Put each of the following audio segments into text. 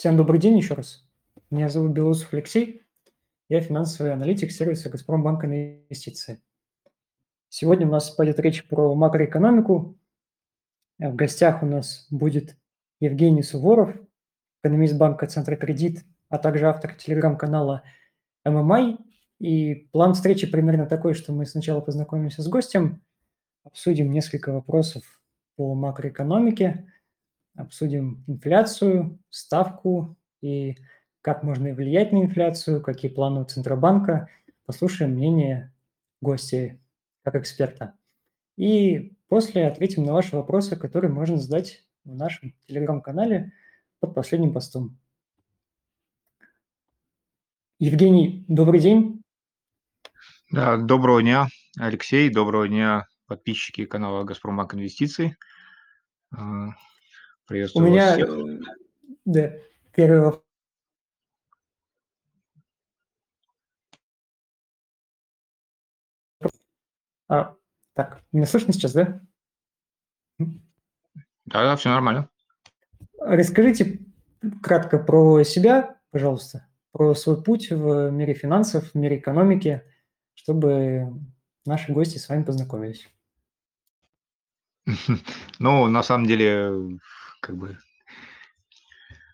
Всем добрый день еще раз. Меня зовут Белоусов Алексей. Я финансовый аналитик сервиса «Газпромбанк Инвестиции». Сегодня у нас пойдет речь про макроэкономику. В гостях у нас будет Евгений Суворов, экономист банка «Центрокредит», а также автор телеграм-канала ММА. И план встречи примерно такой, что мы сначала познакомимся с гостем, обсудим несколько вопросов по макроэкономике, обсудим инфляцию, ставку и как можно влиять на инфляцию, какие планы у Центробанка, послушаем мнение гостя как эксперта. И после ответим на ваши вопросы, которые можно задать в нашем телеграм-канале под последним постом. Евгений, добрый день. Да, доброго дня, Алексей, доброго дня, подписчики канала «Газпромбанк Инвестиции». Приветствую У меня, всех. Да, первый вопрос. А, так, меня слышно сейчас, да? Да, да, все нормально. Расскажите кратко про себя, пожалуйста, про свой путь в мире финансов, в мире экономики, чтобы наши гости с вами познакомились. Ну, на самом деле, как бы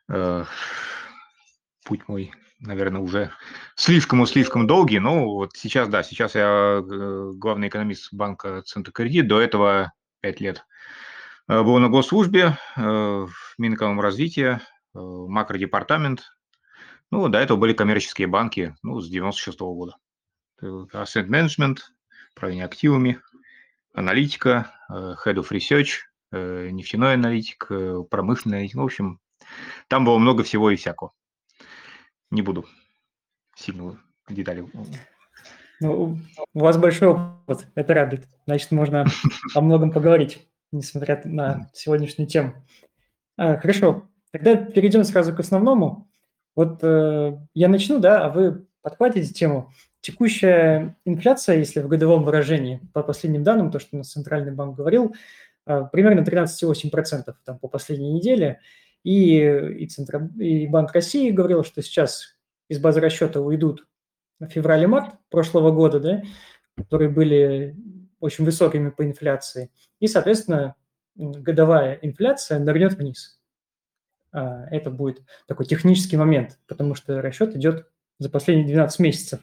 э, путь мой, наверное, уже слишком и слишком долгий. Ну, вот сейчас, да, сейчас я э, главный экономист банка Центрокредит. До этого пять лет э, был на госслужбе э, Минэкономразвития, э, макродепартамент. Ну, до этого были коммерческие банки, ну, с 96 -го года. Asset Management, управление активами, аналитика, Head of Research, нефтяной аналитик, промышленный аналитик. Ну, в общем, там было много всего и всякого. Не буду сильно детали. Ну, у вас большой опыт, это радует. Значит, можно о многом поговорить, несмотря на сегодняшнюю тему. А, хорошо, тогда перейдем сразу к основному. Вот э, я начну, да, а вы подхватите тему. Текущая инфляция, если в годовом выражении, по последним данным, то, что у нас Центральный банк говорил, э, примерно 13,8% там, по последней неделе – и, и, Центро, и Банк России говорил, что сейчас из базы расчета уйдут февраль и март прошлого года, да, которые были очень высокими по инфляции. И, соответственно, годовая инфляция нырнет вниз. А, это будет такой технический момент, потому что расчет идет за последние 12 месяцев.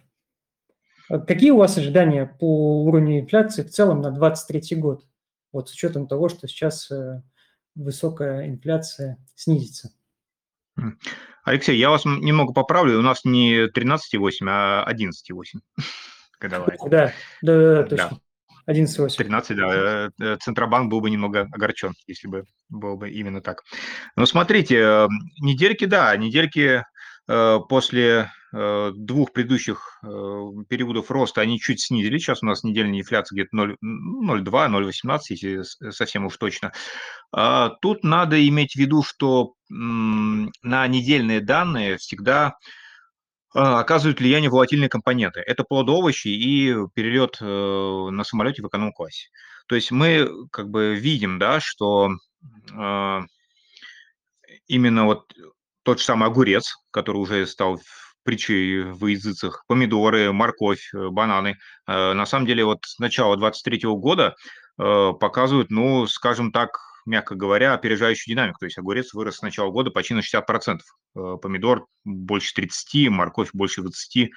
А какие у вас ожидания по уровню инфляции в целом на 2023 год? Вот с учетом того, что сейчас э, высокая инфляция снизится. Алексей, я вас немного поправлю. У нас не 13,8, а 11,8 годовая. Да, да, да, точно. 11,8. 13, да. Центробанк был бы немного огорчен, если бы было бы именно так. Но смотрите, э, недельки, да, недельки после двух предыдущих периодов роста они чуть снизили. Сейчас у нас недельная инфляция где-то 0,2, 0,18, если совсем уж точно. А тут надо иметь в виду, что на недельные данные всегда а, оказывают влияние волатильные компоненты. Это плодовощи и перелет э, на самолете в эконом-классе. То есть мы как бы видим, да, что именно вот тот же самый огурец, который уже стал притчей в языцах, помидоры, морковь, э, бананы, э, на самом деле вот с начала 2023 года показывают, ну, скажем так, мягко говоря, опережающую динамику. То есть огурец вырос с начала года почти на 60%, э, помидор больше 30%, морковь больше 20%,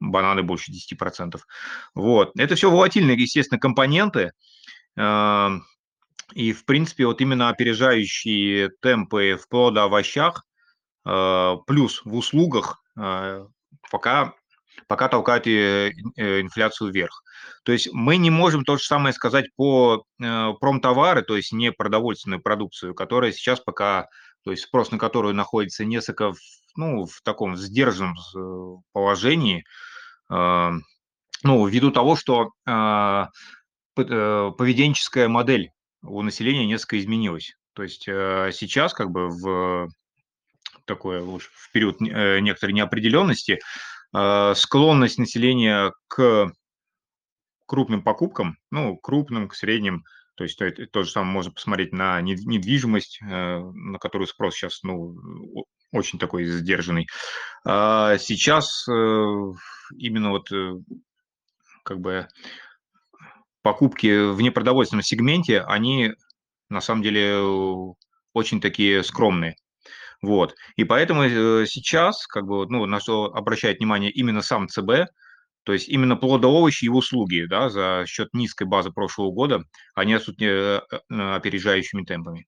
бананы больше 10%. Вот. Это все волатильные, естественно, компоненты. Э, и, в принципе, вот именно опережающие темпы в плодоовощах э, плюс в услугах пока пока толкают инфляцию вверх. То есть мы не можем то же самое сказать по э, промтовары, то есть не продовольственную продукцию, которая сейчас пока, то есть спрос на которую находится несколько в, ну, в таком сдержанном э, положении, э, ну, ввиду того, что поведенческая модель у населения несколько изменилась. То есть сейчас как бы в такое в период некоторой неопределенности а, склонность населения к крупным покупкам, ну, крупным, к средним, то есть то, то же самое можно посмотреть на недвижимость, э, на которую спрос сейчас ну, очень такой сдержанный. А сейчас именно вот как бы покупки в непродовольственном сегменте, они на самом деле очень такие скромные. Вот. И поэтому э, сейчас, как бы, ну, на что обращает внимание именно сам ЦБ, то есть именно плодоовощи и услуги, да, за счет низкой базы прошлого года, они растут э, э, опережающими темпами.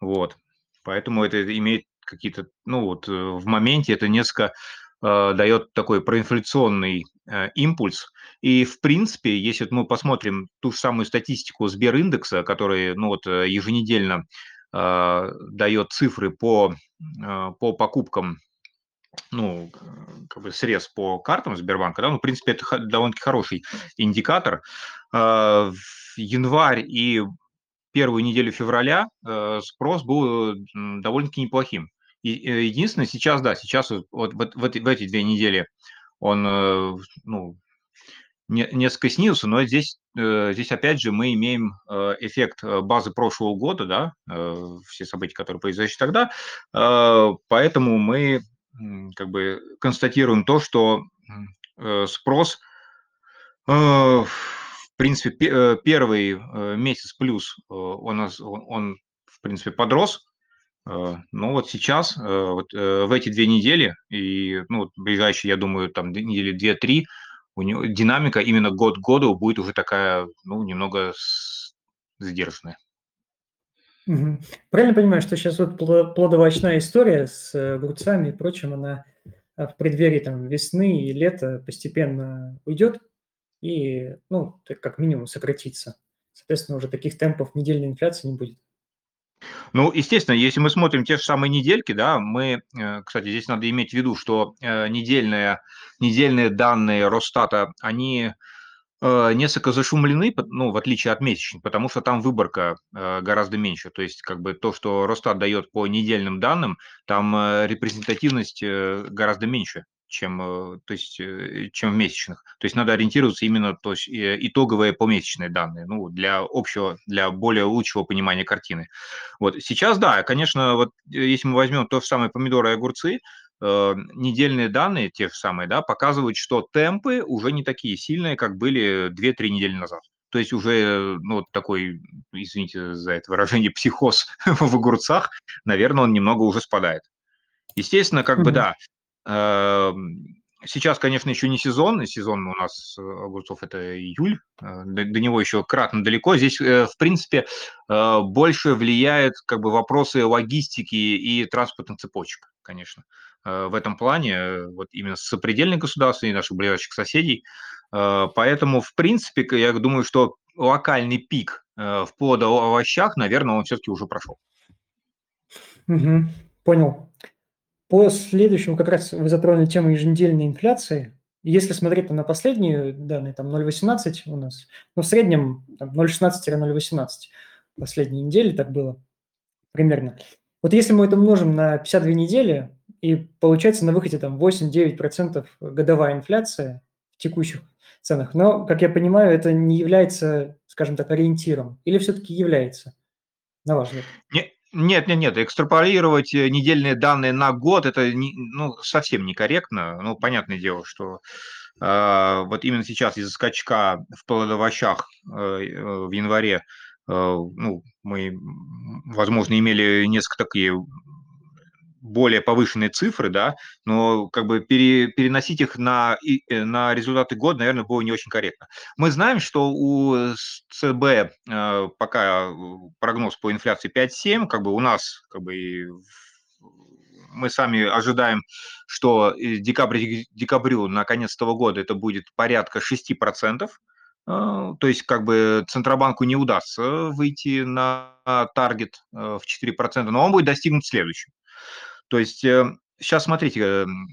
Вот. Поэтому это имеет какие-то, ну вот в моменте это несколько э, дает такой проинфляционный э, импульс. И в принципе, если мы посмотрим ту же самую статистику Сбериндекса, который ну вот еженедельно дает цифры по, э, по покупкам ну, как бы срез по картам Сбербанка, да, ну, в принципе, это довольно-таки хороший индикатор. Э, в январь и первую неделю февраля э, спрос был довольно-таки неплохим. Э, единственное, сейчас, да, сейчас вот, вот, вот в, эти, две недели он ну, не, несколько снизился, но здесь, здесь опять же мы имеем эффект базы прошлого года, да, все события, которые произошли тогда, поэтому мы как бы констатируем то, что спрос в принципе, первый месяц плюс он, он в принципе, подрос, но вот сейчас, вот в эти две недели, и ну, ближайшие, я думаю, там недели две-три, у него динамика именно год к году будет уже такая, ну, немного сдержанная. Угу. Правильно понимаю, что сейчас вот плодовочная история с э, огурцами и прочим, она э, в преддверии там весны и лета постепенно уйдет и, ну, как минимум сократится. Соответственно, уже таких темпов недельной инфляции не будет. Ну, естественно, если мы смотрим те же самые недельки, да, мы, э, кстати, здесь надо иметь в виду, что недельные, недельные данные Росстата, они Э, несколько зашумлены, ну, в отличие от месячных, потому что там выборка э, гораздо меньше. То есть, как бы то, что Росстат дает по недельным данным, там э, репрезентативность гораздо меньше, чем, то есть, чем в месячных. То есть надо ориентироваться именно то есть, итоговые помесячные данные, ну, для общего, для более лучшего понимания картины. Вот сейчас, да, конечно, вот если мы возьмем то же самое помидоры и огурцы, э, недельные данные, те же самые, да, показывают, что темпы уже не такие сильные, как были 2-3 недели назад. То есть уже, ну, такой, извините за это выражение, психоз в огурцах, наверное, он немного уже спадает. Естественно, как бы, да, Сейчас, конечно, еще не сезон, сезон у нас э, огурцов это июль, э, до, него еще кратно далеко. Здесь, э, в принципе, больше влияет как бы вопросы логистики и транспортных цепочек, конечно. В этом плане, вот именно с сопредельных государств и наших ближайших соседей. Поэтому, в принципе, я думаю, что локальный пик в плодоовощах, наверное, он все-таки уже прошел. Угу, понял. По следующему, как раз вы затронули тему еженедельной инфляции. Если смотреть на последние данные, там 0,18 у нас, но в среднем 0,16-0,18 последние недели так было примерно. Вот если мы это умножим на 52 недели, и получается на выходе там 8-9% годовая инфляция в текущих ценах. Но, как я понимаю, это не является, скажем так, ориентиром. Или все-таки является, на ваш взгляд? Не, нет, нет, нет, экстраполировать э, недельные данные на год это не, ну, совсем некорректно. Ну, понятное дело, что э, вот именно сейчас из-за скачка в плодовощах э, э, в январе э, ну, мы, возможно, имели несколько такие более повышенные цифры, да, но как бы пере, переносить их на, э, на результаты года, наверное, было не очень корректно. Мы знаем, что у ЦБ э, пока прогноз по инфляции 5-7, как бы у нас как бы мы сами ожидаем, что декабрь, декабрю на конец этого года это будет порядка 6%. Э, то есть как бы Центробанку не удастся выйти на таргет в 4%, но он будет достигнут следующим. То есть сейчас э, смотрите, эм,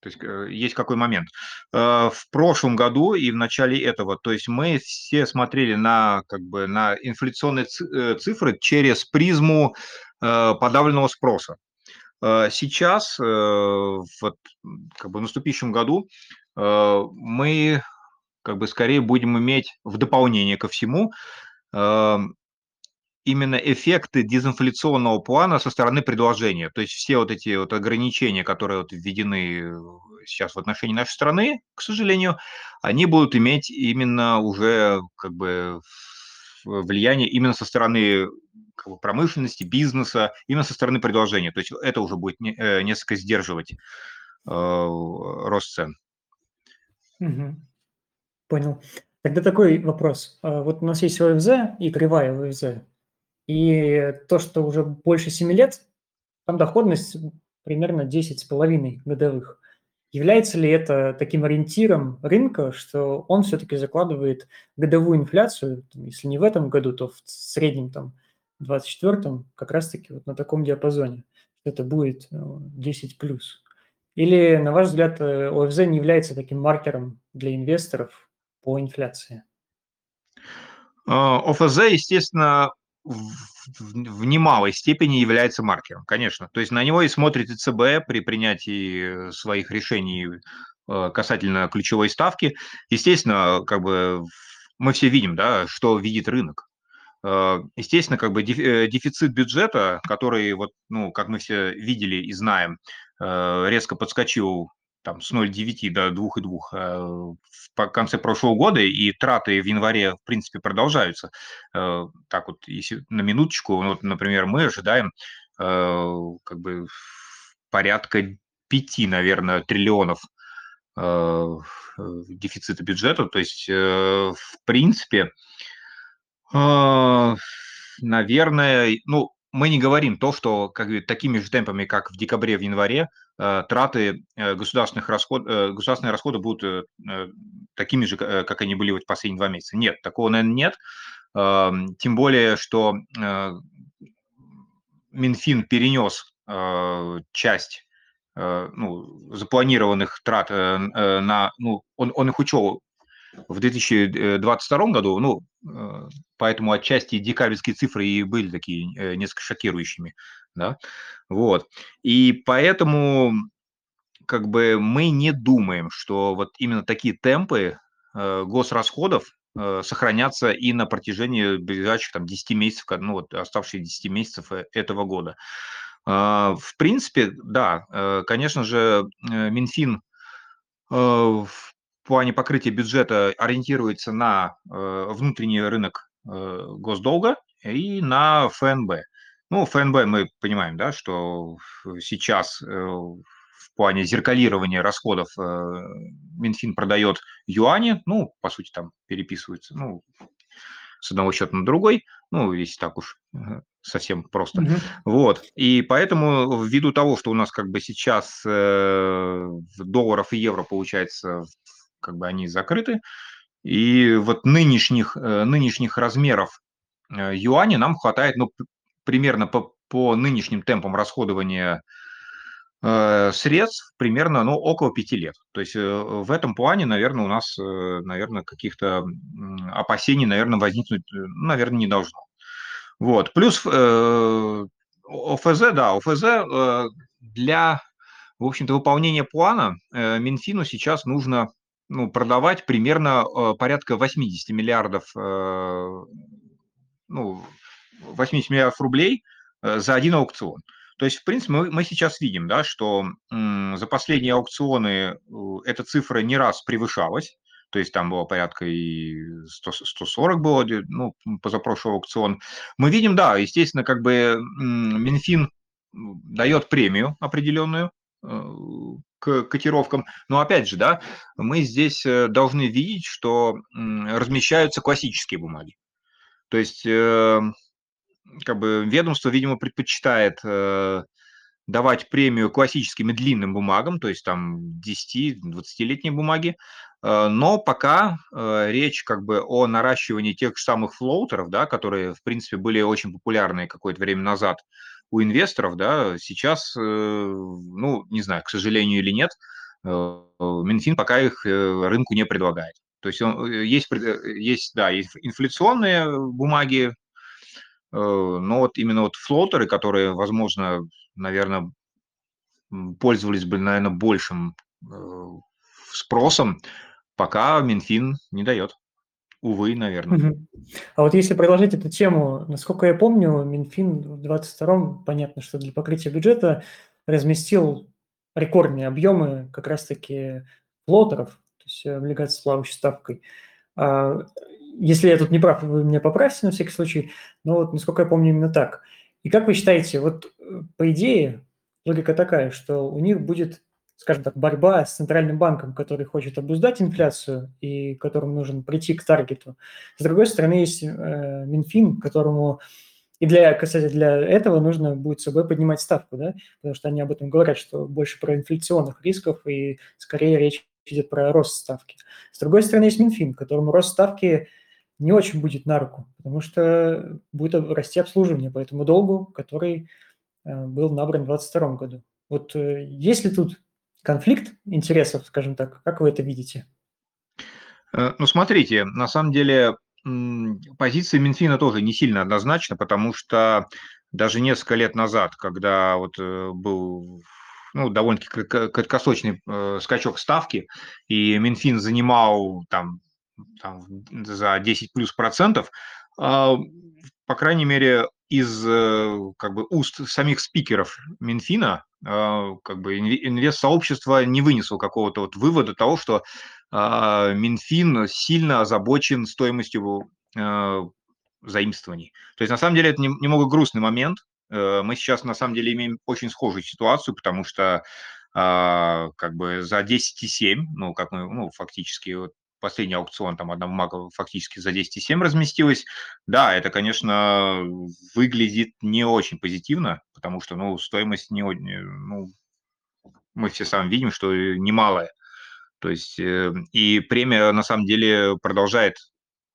то есть, э, есть какой момент. Э, в прошлом году и в начале этого, то есть мы все смотрели на, как бы, на инфляционные цифры через призму подавленного спроса. Сейчас, вот, как бы в наступившем году, мы как бы скорее будем иметь в дополнение ко всему именно эффекты дезинфляционного плана со стороны предложения. То есть все вот эти вот ограничения, которые вот введены сейчас в отношении нашей страны, к сожалению, они будут иметь именно уже как бы влияние именно со стороны как бы, промышленности, бизнеса, именно со стороны предложения. То есть это уже будет не, э, несколько сдерживать э, рост цен. Угу. Понял. Тогда такой вопрос. А вот у нас есть ОФЗ и кривая ОФЗ. И то, что уже больше 7 лет, там доходность примерно 10,5 годовых. Является ли это таким ориентиром рынка, что он все-таки закладывает годовую инфляцию, если не в этом году, то в среднем там в 2024 как раз-таки вот на таком диапазоне, это будет 10 э, плюс? Или, на ваш взгляд, э, ОФЗ не является таким маркером для инвесторов по инфляции? А, ОФЗ, естественно, в, немалой степени является маркером, конечно. То есть на него и смотрит ЦБ при принятии своих решений э, касательно ключевой ставки. Естественно, как бы мы все видим, да, что видит рынок. Э, естественно, как бы э, дефицит бюджета, который, вот, ну, как мы все видели и знаем, резко подскочил там, с 0,9 до 2,2 э, в конце прошлого года, и траты в январе, в принципе, продолжаются. Э, так вот, если на минуточку, вот, например, мы ожидаем э, как бы порядка 5, наверное, триллионов дефицита бюджета. То есть, в принципе, наверное, ну, мы не говорим то, что как, такими же темпами, как в декабре, в январе, э, траты э, государственных расход, э, государственные расходы будут такими же, как они были в последние два месяца. Нет, такого, наверное, нет. Эм, тем более, что Минфин перенес часть ну, запланированных трат на, ну, он, он их учел в 2022 году, ну, э, поэтому отчасти декабрьские цифры и были такие э, несколько шокирующими, да, вот. И поэтому как бы мы не думаем, что вот именно такие темпы э, госрасходов сохранятся и на протяжении ближайших там 10 месяцев, ну вот оставшиеся 10 месяцев этого года. А, в принципе, да, конечно же, Минфин плане покрытия бюджета ориентируется на э, внутренний рынок э, госдолга и на ФНБ. Ну, ФНБ мы понимаем, да, что сейчас э, в плане зеркалирования расходов Минфин продает юани, ну, по сути, там переписываются, ну, с одного счета на другой, ну, если так уж совсем просто. Угу. Вот. И поэтому ввиду того, что у нас как бы сейчас э, долларов и евро получается как бы они закрыты. И вот нынешних, э, нынешних размеров э, юаня нам хватает, ну, примерно по, по нынешним темпам расходования э, средств примерно, ну, около пяти лет. То есть в этом плане, наверное, у нас, наверное, каких-то опасений, наверное, возникнуть, наверное, не должно. Вот. Плюс ОФЗ, да, ОФЗ для, в общем-то, выполнения плана Минфину сейчас нужно ну, продавать примерно э, порядка 80 миллиардов, э, ну, 80 миллиардов рублей э, за один аукцион. То есть, в принципе, мы, мы сейчас видим, да, что за последние аукционы эта цифра не раз превышалась, то есть там было порядка и 100, 140 было, ну, позапрошлый аукцион. Мы видим, да, естественно, как бы Минфин дает премию определенную к котировкам. Но опять же, да, мы здесь э, должны видеть, что размещаются классические бумаги. То есть, э, как бы ведомство, видимо, предпочитает э, давать премию классическим и длинным бумагам, то есть там 10-20-летние бумаги, но пока речь как бы о наращивании тех же самых флоутеров, да, которые, в принципе, были очень популярны какое-то время назад у инвесторов, да, сейчас, э, ну, не знаю, к сожалению или нет, э, Минфин пока их э, рынку не предлагает. То есть он, есть, есть, да, инфляционные бумаги, но вот именно вот флотеры, которые, возможно, наверное, пользовались бы, наверное, большим спросом, пока Минфин не дает. Увы, наверное. А вот если продолжить эту тему, насколько я помню, Минфин в 22-м, понятно, что для покрытия бюджета разместил рекордные объемы как раз-таки флотеров, то есть облигаций с плавающей ставкой. А, если я тут не прав, вы меня поправьте на всякий случай, но вот, насколько я помню, именно так. И как вы считаете, вот э, по идее логика такая, что у них будет скажем так, борьба с центральным банком, который хочет обуздать инфляцию и которому нужен прийти к таргету. С другой стороны, есть э, Минфин, которому и для, кстати, для этого нужно будет с собой поднимать ставку, да, потому что они об этом говорят, что больше про инфляционных рисков и скорее речь идет про рост ставки. С другой стороны, есть Минфин, которому рост ставки не очень будет на руку, потому что будет расти обслуживание по этому долгу, который э, был набран в 2022 году. Вот э, есть ли тут конфликт интересов, скажем так. Как вы это видите? Э, ну, смотрите, на самом деле позиция Минфина тоже не сильно однозначна, потому что даже несколько лет назад, когда вот э, был ну, довольно-таки краткосрочный э, скачок ставки, и Минфин занимал там, там за 10 плюс процентов, по крайней мере, из как бы уст самих спикеров Минфина а, как бы инвест-сообщество не вынесло какого-то вот вывода того, что а, Минфин сильно озабочен стоимостью а, заимствований. То есть на самом деле это немного грустный момент. Э, мы сейчас на самом деле имеем очень схожую ситуацию, потому что как бы за 10,7, ну, как мы, ну, фактически вот последний аукцион, там одна бумага фактически за 10,7 разместилась. Да, это, конечно, выглядит не очень позитивно, потому что, ну, стоимость не, ну, мы все сами видим, что немалая. То есть, э, и премия, на самом деле, продолжает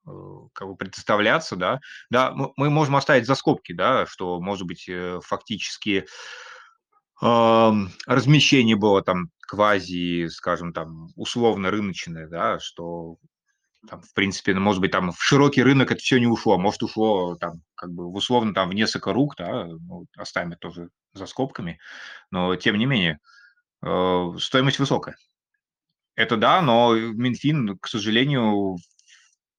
э, как бы предоставляться, да. Да, мы можем оставить за скобки, да, что, может быть, э, фактически размещение было там квази, скажем, там, условно рыночное, да, что там, в принципе, ну, может быть, там в широкий рынок это все не ушло, может, ушло там, как бы, условно, там, в несколько рук, да, ну, оставим это тоже за скобками, но, тем не менее, э, стоимость высокая. Это да, но Минфин, к сожалению,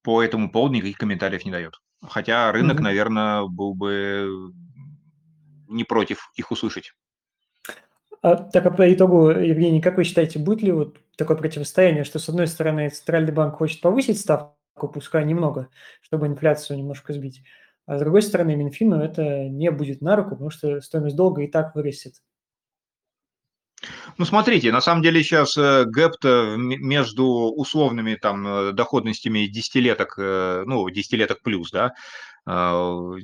по этому поводу никаких комментариев не дает. Хотя рынок, mm-hmm. наверное, был бы не против их услышать. А, так, а по итогу, Евгений, как вы считаете, будет ли вот такое противостояние, что, с одной стороны, Центральный банк хочет повысить ставку, пускай немного, чтобы инфляцию немножко сбить, а с другой стороны, Минфину это не будет на руку, потому что стоимость долга и так вырастет. Ну, смотрите, на самом деле сейчас э, гэп-то между условными там э, доходностями десятилеток, э, ну, десятилеток плюс, да,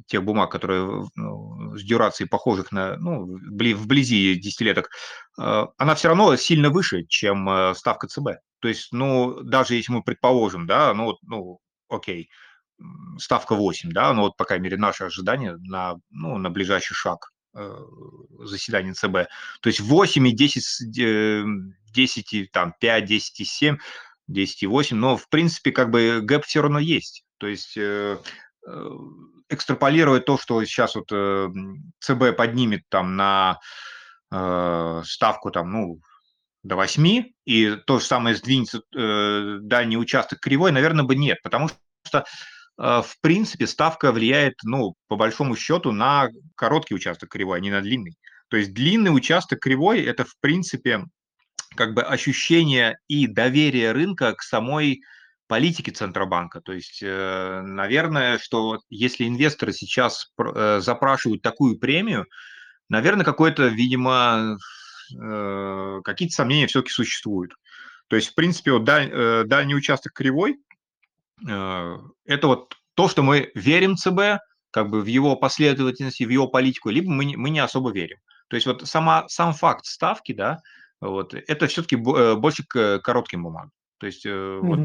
тех бумаг, которые ну, с дюрацией похожих на, ну, вблизи десятилеток, она все равно сильно выше, чем ставка ЦБ. То есть, ну, даже если мы предположим, да, ну, ну окей, ставка 8, да, ну, вот, по крайней мере, наши ожидания на, ну, на ближайший шаг Э, заседаний ЦБ. То есть 8 и 10, 10 там 5, 10 и 7, 10 и 8, но в принципе как бы гэп все равно есть. То есть э, э, экстраполировать то, что сейчас вот ЦБ поднимет там на ставку там, ну, до 8, и то же самое сдвинется дальний участок кривой, наверное, бы нет, потому что в принципе, ставка влияет, ну, по большому счету, на короткий участок кривой, а не на длинный. То есть длинный участок кривой – это, в принципе, как бы ощущение и доверие рынка к самой политике Центробанка. То есть, э, наверное, что если инвесторы сейчас э, запрашивают такую премию, наверное, какое-то, видимо, э, какие-то сомнения все-таки существуют. То есть, в принципе, вот дальний участок кривой это вот то, что мы верим ЦБ, как бы в его последовательности, в его политику, либо мы не, мы не особо верим. То есть вот сама, сам факт ставки, да, вот, это все-таки больше к коротким бумагам. То есть mm-hmm. вот,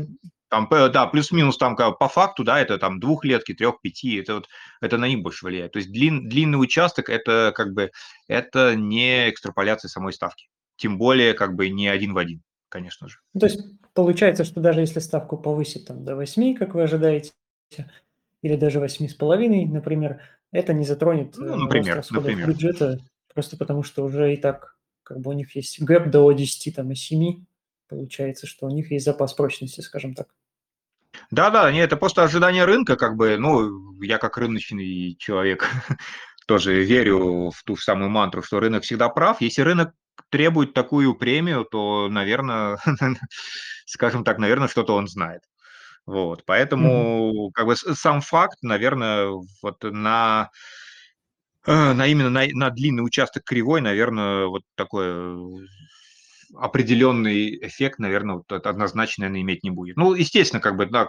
там, да, плюс-минус там по факту, да, это там двухлетки, трех, пяти, это вот, это на них больше влияет. То есть длин, длинный участок, это как бы, это не экстраполяция самой ставки. Тем более, как бы не один в один, конечно же. То есть получается, что даже если ставку повысить там, до 8, как вы ожидаете, или даже 8,5, например, это не затронет ну, э, например, например. бюджета, просто потому что уже и так как бы у них есть гэп до 10 там, и 7, получается, что у них есть запас прочности, скажем так. Да-да, не, это просто ожидание рынка, как бы, ну, я как рыночный человек тоже верю в ту же самую мантру, что рынок всегда прав. Если рынок требует такую премию, то, наверное, скажем так, наверное, что-то он знает. Вот, поэтому как бы сам факт, наверное, вот на э, на именно на на длинный участок кривой, наверное, вот такой, э, определенный эффект, наверное, вот это однозначно, наверно, иметь не будет. Ну, естественно, как бы, да,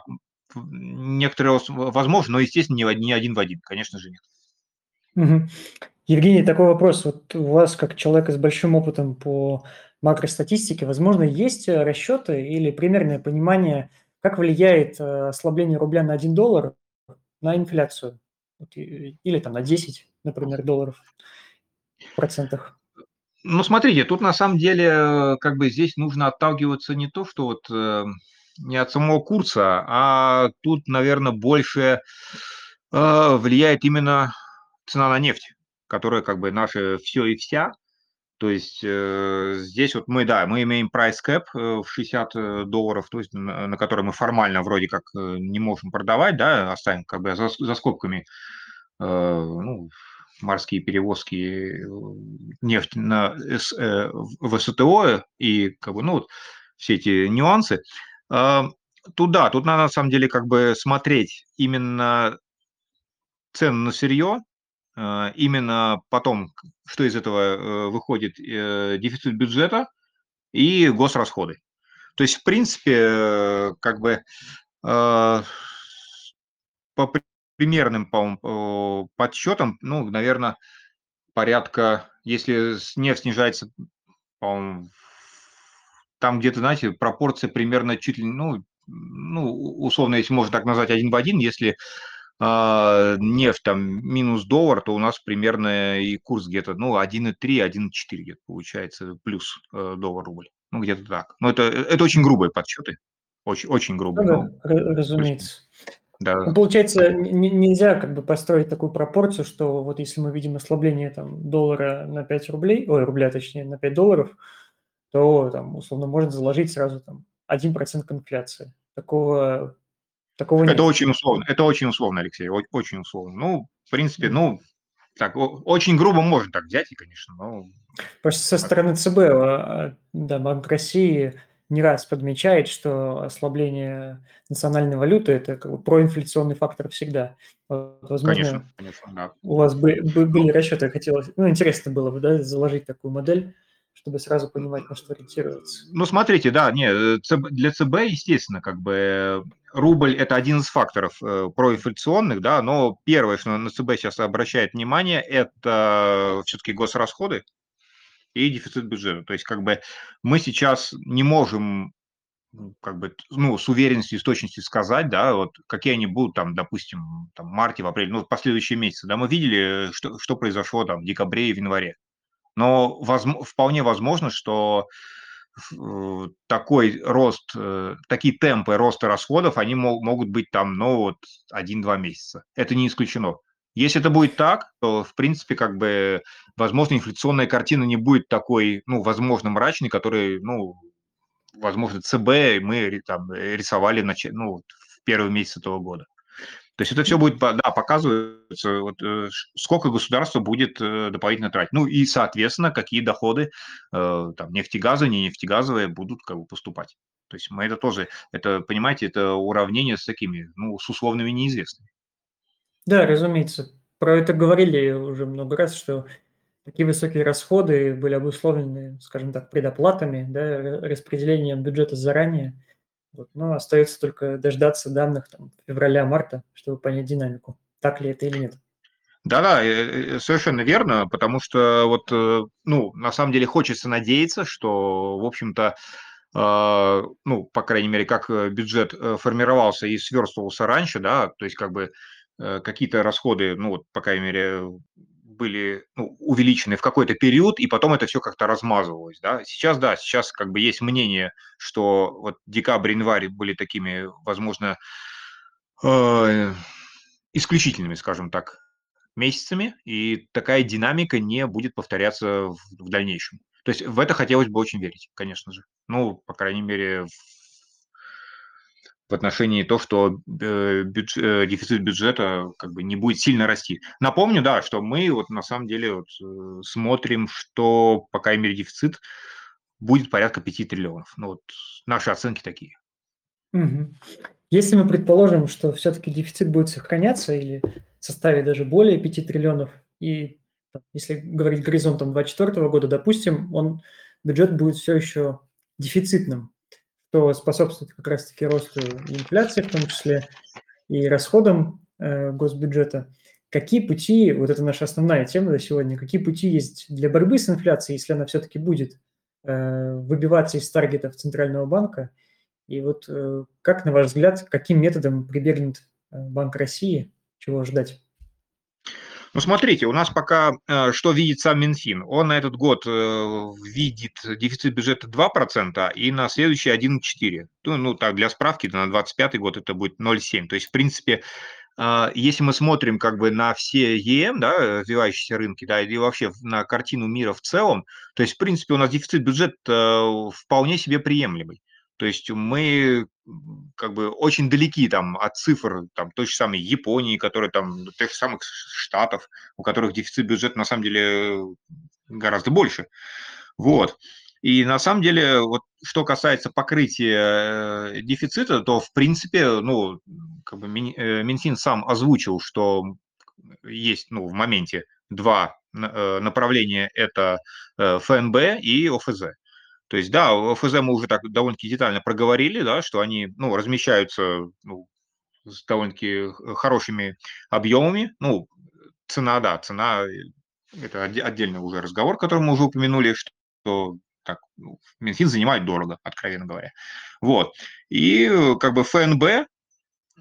м, некоторый рост в возможен, но, естественно, не один в один, конечно же, нет. Евгений, такой вопрос. Вот у вас, как человека с большим опытом по макростатистике, возможно, есть расчеты или примерное понимание, как влияет э, ослабление рубля на 1 доллар на инфляцию? Или там на 10, например, долларов в процентах. Ну, смотрите, тут на самом деле, как бы здесь нужно отталкиваться не то, что вот, э, не от самого курса, а тут, наверное, больше, э, влияет именно цена на нефть, которая как бы наше все и вся. То есть, э, здесь вот мы, да, мы имеем price cap, э, в 60, э, долларов, то есть на на который мы формально вроде как, не можем продавать, да, оставим как бы за за скобками, э, ну, морские перевозки, э, нефть на С э, в СТО и как бы, ну, вот все эти нюансы. А, тут да, тут надо на самом деле как бы смотреть именно цены на сырье, а, именно потом, что из этого, э, выходит, э, дефицит бюджета и госрасходы. То есть, в принципе, э, как бы, а, по примерным, по-моему, подсчетам, ну, наверно, порядка, если нефть снижается, по-моему, там где-то, знаете, пропорция примерно чуть ли, ну ну, условно, если можно так назвать, один в один, если, а, нефть там минус доллар, то у нас примерно и курс где-то, ну, 1,3, 1,4 где-то получается плюс, э, доллар-рубль. Ну, где-то так. Ну, это это очень грубые подсчеты. Очень очень грубые, да, ну, ра- то разумеется. Ну, получается, нельзя как бы построить такую пропорцию, что вот если мы видим ослабление там доллара на 5 рублей, ой, рубля точнее, на 5 долларов, то там условно можно заложить сразу там один процент к инфляции. Такого, такого Это нет. очень условно, это очень условно, Алексей, очень условно. Ну, в принципе, ну, так, очень грубо можно так взять и, конечно, но Просто со стороны ЦБ, а, а, да, Банк России не раз подмечает, что ослабление национальной валюты– это как бы проинфляционный фактор всегда. Вот, конечно, возможно, конечно, да. у вас бы, бы- Ну были расчеты, хотелось, ну, интересно было бы, да, заложить такую модель, чтобы сразу понимать, на что ориентироваться. Ну, смотрите, да, не, э, ЦБ для ЦБ, естественно, как бы, э, рубль- это один из факторов, э, проинфляционных, да, но первое, что на ЦБ сейчас обращает внимание, это все таки госрасходы и дефицит бюджета. То есть, как бы, мы сейчас не можем, м, как бы, ну, с уверенностью и с точностью сказать, да, вот какие они будут там, допустим, там в марте, в апреле, ну, в последующие месяцы. Да, мы видели, что что произошло там в декабре и в январе. Но возм вполне возможно, что э, такой рост, э, такие темпы роста расходов, они мо могут быть там, ну, вот один-два месяца. Это не исключено. Если это будет так, то, в принципе, как бы, возможно, инфляционная картина не будет такой, ну, возможно, мрачной, которой, ну, возможно, ЦБ мы там, рисовали нач ну, в первый месяц этого года. То есть это все будет, да, показывается, вот, э, сколько государство будет, э, дополнительно тратить. Ну и, соответственно, какие доходы, э, там, нефтегазовые, не нефтегазовые будут как бы поступать. То есть мы это тоже, это, понимаете, это уравнение с такими, ну, с условными неизвестными. Да, разумеется. Про это говорили уже много раз, что такие высокие расходы были обусловлены, скажем так, предоплатами, да, ра- распределением бюджета заранее. Вот. Но остается только дождаться данных там, февраля-марта, чтобы понять динамику. Так ли это или нет. Да-да, э, э, совершенно верно, потому что вот, э, ну, на самом деле хочется надеяться, что, в общем-то, ну, по крайней мере, как, бюджет, формировался и сверстывался раньше, да, то есть как бы, какие-то расходы, ну, вот, по крайней мере, были, ну, увеличены в какой-то период, и потом это все как-то размазывалось, да. Сейчас, да, сейчас как бы есть мнение, что вот декабрь, январь были такими, возможно, э, исключительными, скажем так, месяцами, и такая динамика не будет повторяться в в дальнейшем. То есть в это хотелось бы очень верить, конечно же. Ну, по крайней мере, в отношении того, что э, бюдж, э, дефицит бюджета как бы не будет сильно расти. Напомню, да, что мы вот на самом деле вот, э, смотрим, что, по крайней мере, дефицит будет порядка 5 триллионов. Ну вот наши оценки такие. Если мы предположим, что все-таки дефицит будет сохраняться или составить даже более 5 триллионов, и если говорить горизонтом 2024 года, допустим, он, бюджет будет все еще дефицитным, что способствует как раз-таки росту инфляции, в том числе и расходам э, госбюджета. Какие пути, вот это наша основная тема на сегодня, какие пути есть для борьбы с инфляцией, если она все-таки будет э, выбиваться из таргетов Центрального банка? И вот э, как, на ваш взгляд, каким методом прибегнет э, Банк России, чего ждать? Ну, смотрите, у нас пока э, что видит сам Минфин. Он на этот год э, видит дефицит бюджета 2% и на следующий 1,4%. Ну, ну, так, для справки, на 2025 год это будет 0,7%. То есть, в принципе, э, если мы смотрим как бы на все ЕМ, да, развивающиеся рынки, да, и вообще на картину мира в целом, то есть, в принципе, у нас дефицит бюджета вполне себе приемлемый. То есть мы как бы очень далеки там от цифр там той же самой Японии, которая там тех же самых штатов, у которых дефицит бюджета на самом деле гораздо больше. Вот. И на самом деле, вот что касается покрытия э, дефицита, то в принципе, ну, как бы э, Минфин сам озвучил, что есть, ну, в моменте два э, направления, это ФНБ и ОФЗ. То есть, да, ФЗ мы уже так довольно-таки детально проговорили, да, что они ну, размещаются ну, с довольно-таки хорошими объемами. Ну, цена, да, цена – это отдельный уже разговор, который мы уже упомянули, что так, ну, Минфин занимает дорого, откровенно говоря. Вот. И как бы ФНБ, э,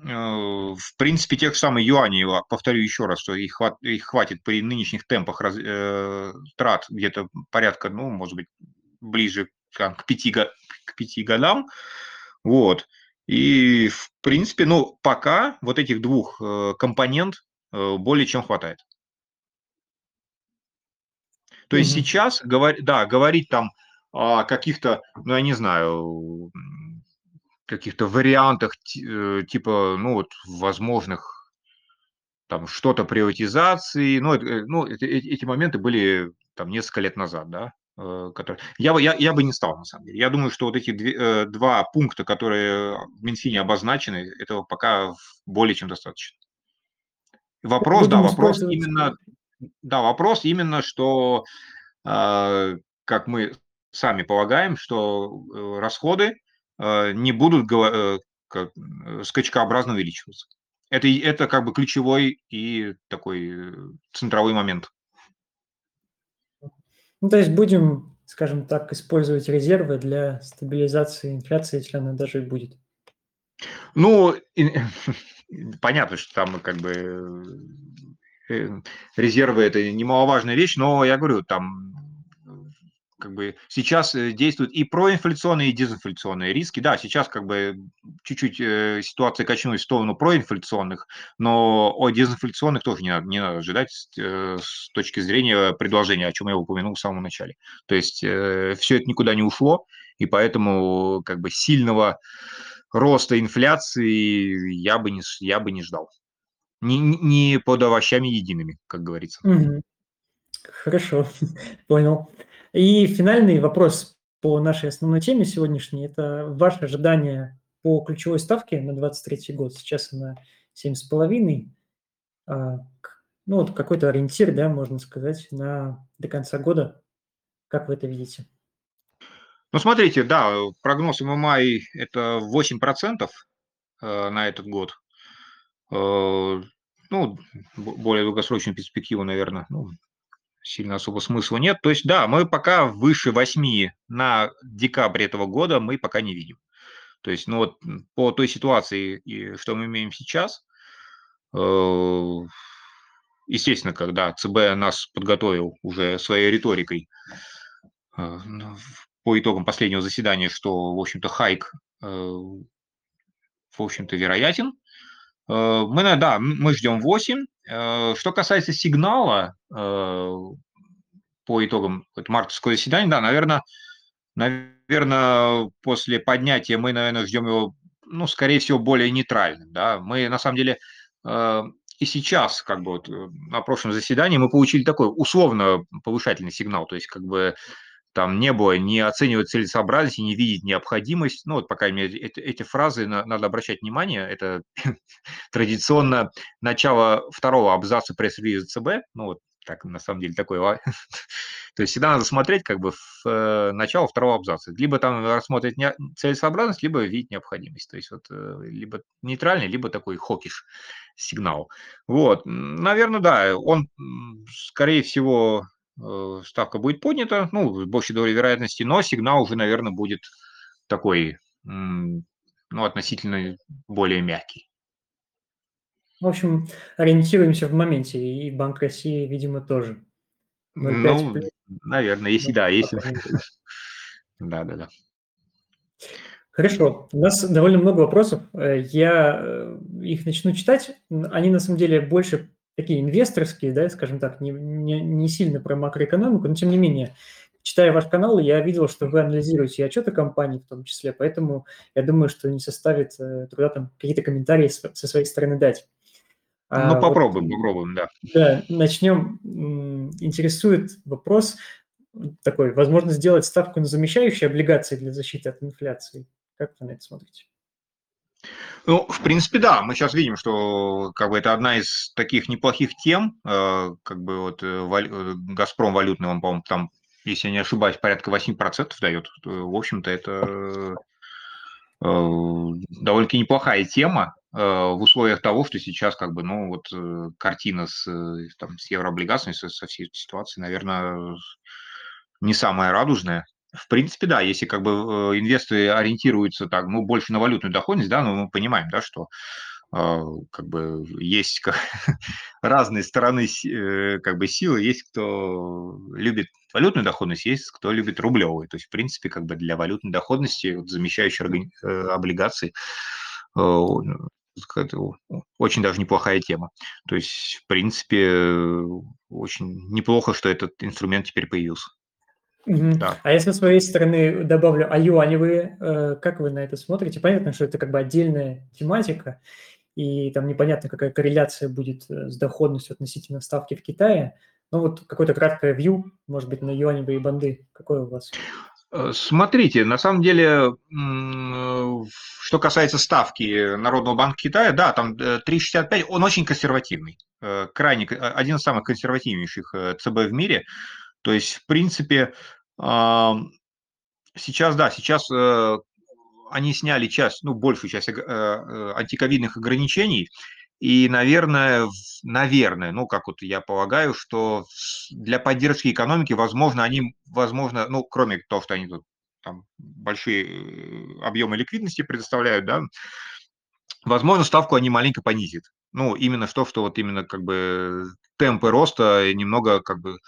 в принципе, тех же самых юаней, повторю еще раз, что их, хват, их хватит при нынешних темпах э, трат где-то порядка, ну, может быть, ближе там, к, пяти, к пяти годам. Вот. И, в принципе, ну, пока вот этих двух э, компонент э, более чем хватает. То mm-hmm. есть сейчас, говор, да, говорить там о каких-то, ну, я не знаю, каких-то вариантах, э, типа, ну, вот, возможных там что-то приватизации, ну, это, ну эти, эти моменты были там несколько лет назад, да, который... Я, я, я бы не стал, на самом деле. Я думаю, что вот эти две, э, два пункта, которые в Минфине обозначены, этого пока более чем достаточно. Вопрос, Будем да, вопрос именно, да, вопрос именно, что, э, как мы сами полагаем, что э, расходы э, не будут э, э, скачкообразно увеличиваться. Это, это как бы ключевой и такой э, центровой момент. Ну, то есть будем, скажем так, использовать резервы для стабилизации инфляции, если она даже и будет. Ну, понятно, что там как бы э, резервы это немаловажная вещь, но я говорю, там как бы сейчас э, действуют и проинфляционные, и дезинфляционные риски. Да, сейчас как бы чуть-чуть э, ситуация качнулась в сторону проинфляционных, но о дезинфляционных тоже не надо, не надо ожидать э, с точки зрения предложения, о чем я упомянул в самом начале. То есть э, все это никуда не ушло, и поэтому как бы сильного роста инфляции я бы не, я бы не ждал. Не, не под овощами едиными, как говорится. Хорошо, понял. И финальный вопрос по нашей основной теме сегодняшней – это ваше ожидание по ключевой ставке на 2023 год. Сейчас она 7,5. А, ну, вот какой-то ориентир, да, можно сказать, на до конца года. Как вы это видите? Ну, смотрите, да, прогноз ММА – это 8% э, на этот год. Э, ну, более долгосрочную перспективу, наверное, ну, сильно особо смысла нет. То есть, да, мы пока выше 8 на декабрь этого года мы пока не видим. То есть, ну вот по той ситуации, что мы имеем сейчас, э, естественно, когда ЦБ нас подготовил уже своей риторикой э, по итогам последнего заседания, что, в общем-то, хайк, э, в общем-то, вероятен, мы, да, мы ждем 8. Что касается сигнала, по итогам мартовского заседания, да, наверное, наверное, после поднятия мы, наверное, ждем его ну, скорее всего, более нейтральным, да. Мы, на самом деле, э, и сейчас, как бы вот э, на прошлом заседании мы получили такой условно повышательный сигнал, то есть как бы там не было не оценивать целесообразность, не видеть необходимость. Ну, вот, по крайней мере, эти, эти фразы на, надо обращать внимание. Это традиционно начало второго абзаца пресс-релиза ЦБ. Ну, вот так, на самом деле, такой... То есть всегда надо смотреть как бы в э, начало второго абзаца. Либо там рассмотреть не, целесообразность, либо видеть необходимость. То есть вот э, либо нейтральный, либо такой хокиш сигнал. Вот, наверное, да, он, скорее всего, ставка будет поднята, ну, с большей долей вероятности, но сигнал уже, наверное, будет такой, ну, относительно более мягкий. В общем, ориентируемся в моменте, и Банк России, видимо, тоже. Ну, наверное, если да, если... Да, да, да. Хорошо, у нас довольно много вопросов. Э, я э, их начну читать. Они на самом деле больше такие инвесторские, да, скажем так, не, не, не сильно про макроэкономику, но тем не менее, читая ваш канал, я видел, что вы анализируете отчеты компании в том числе, поэтому я думаю, что не составит э, труда там какие-то комментарии со своей стороны дать. А ну, попробуем, вот, попробуем, да. Да, начнем. Интересует вопрос такой, возможно, сделать ставку на замещающие облигации для защиты от инфляции. Как вы на это смотрите? Ну, в принципе, да. Мы сейчас видим, что как бы это одна из таких неплохих тем. Э, как бы вот э. Э, Газпром валютный, он, по-моему, там, если я не ошибаюсь, порядка 8% дает. В общем-то, это довольно-таки неплохая тема в условиях того, что сейчас как бы, ну, вот картина с, там, с еврооблигациями, со, со всей ситуацией, наверное, не самая радужная. В принципе, да, если как бы э, инвесторы ориентируются так, ну, больше на валютную доходность, да, но мы понимаем, да, что э, как бы есть как, разные стороны э, как бы силы, есть кто любит валютную доходность, есть кто любит рублевую. То есть, в принципе, как бы для валютной доходности вот, замещающие облигации очень даже неплохая тема. То есть, в принципе, очень неплохо, что этот инструмент теперь появился. Угу. Да. А я со своей стороны добавлю, а юаневые, э, как вы на это смотрите? Понятно, что это как бы отдельная тематика, и там непонятно, какая корреляция будет э, с доходностью относительно ставки в Китае. Но вот какое-то краткое вью, может быть, на юаневые банды. Какое у вас? Э, смотрите, на самом деле, что касается ставки Народного банка Китая, да, там 3,65, он очень консервативный, крайне, один из самых консервативнейших ЦБ в мире. То есть, в принципе, Сейчас, да, сейчас э, они сняли часть, ну, большую часть э, э, антиковидных ограничений, и, наверное, наверное, ну, как вот я полагаю, что для поддержки экономики, возможно, они, возможно, ну, кроме того, что они тут там большие объемы ликвидности предоставляют, да, возможно, ставку они маленько понизят. Ну, именно что, что вот именно как бы темпы роста немного как бы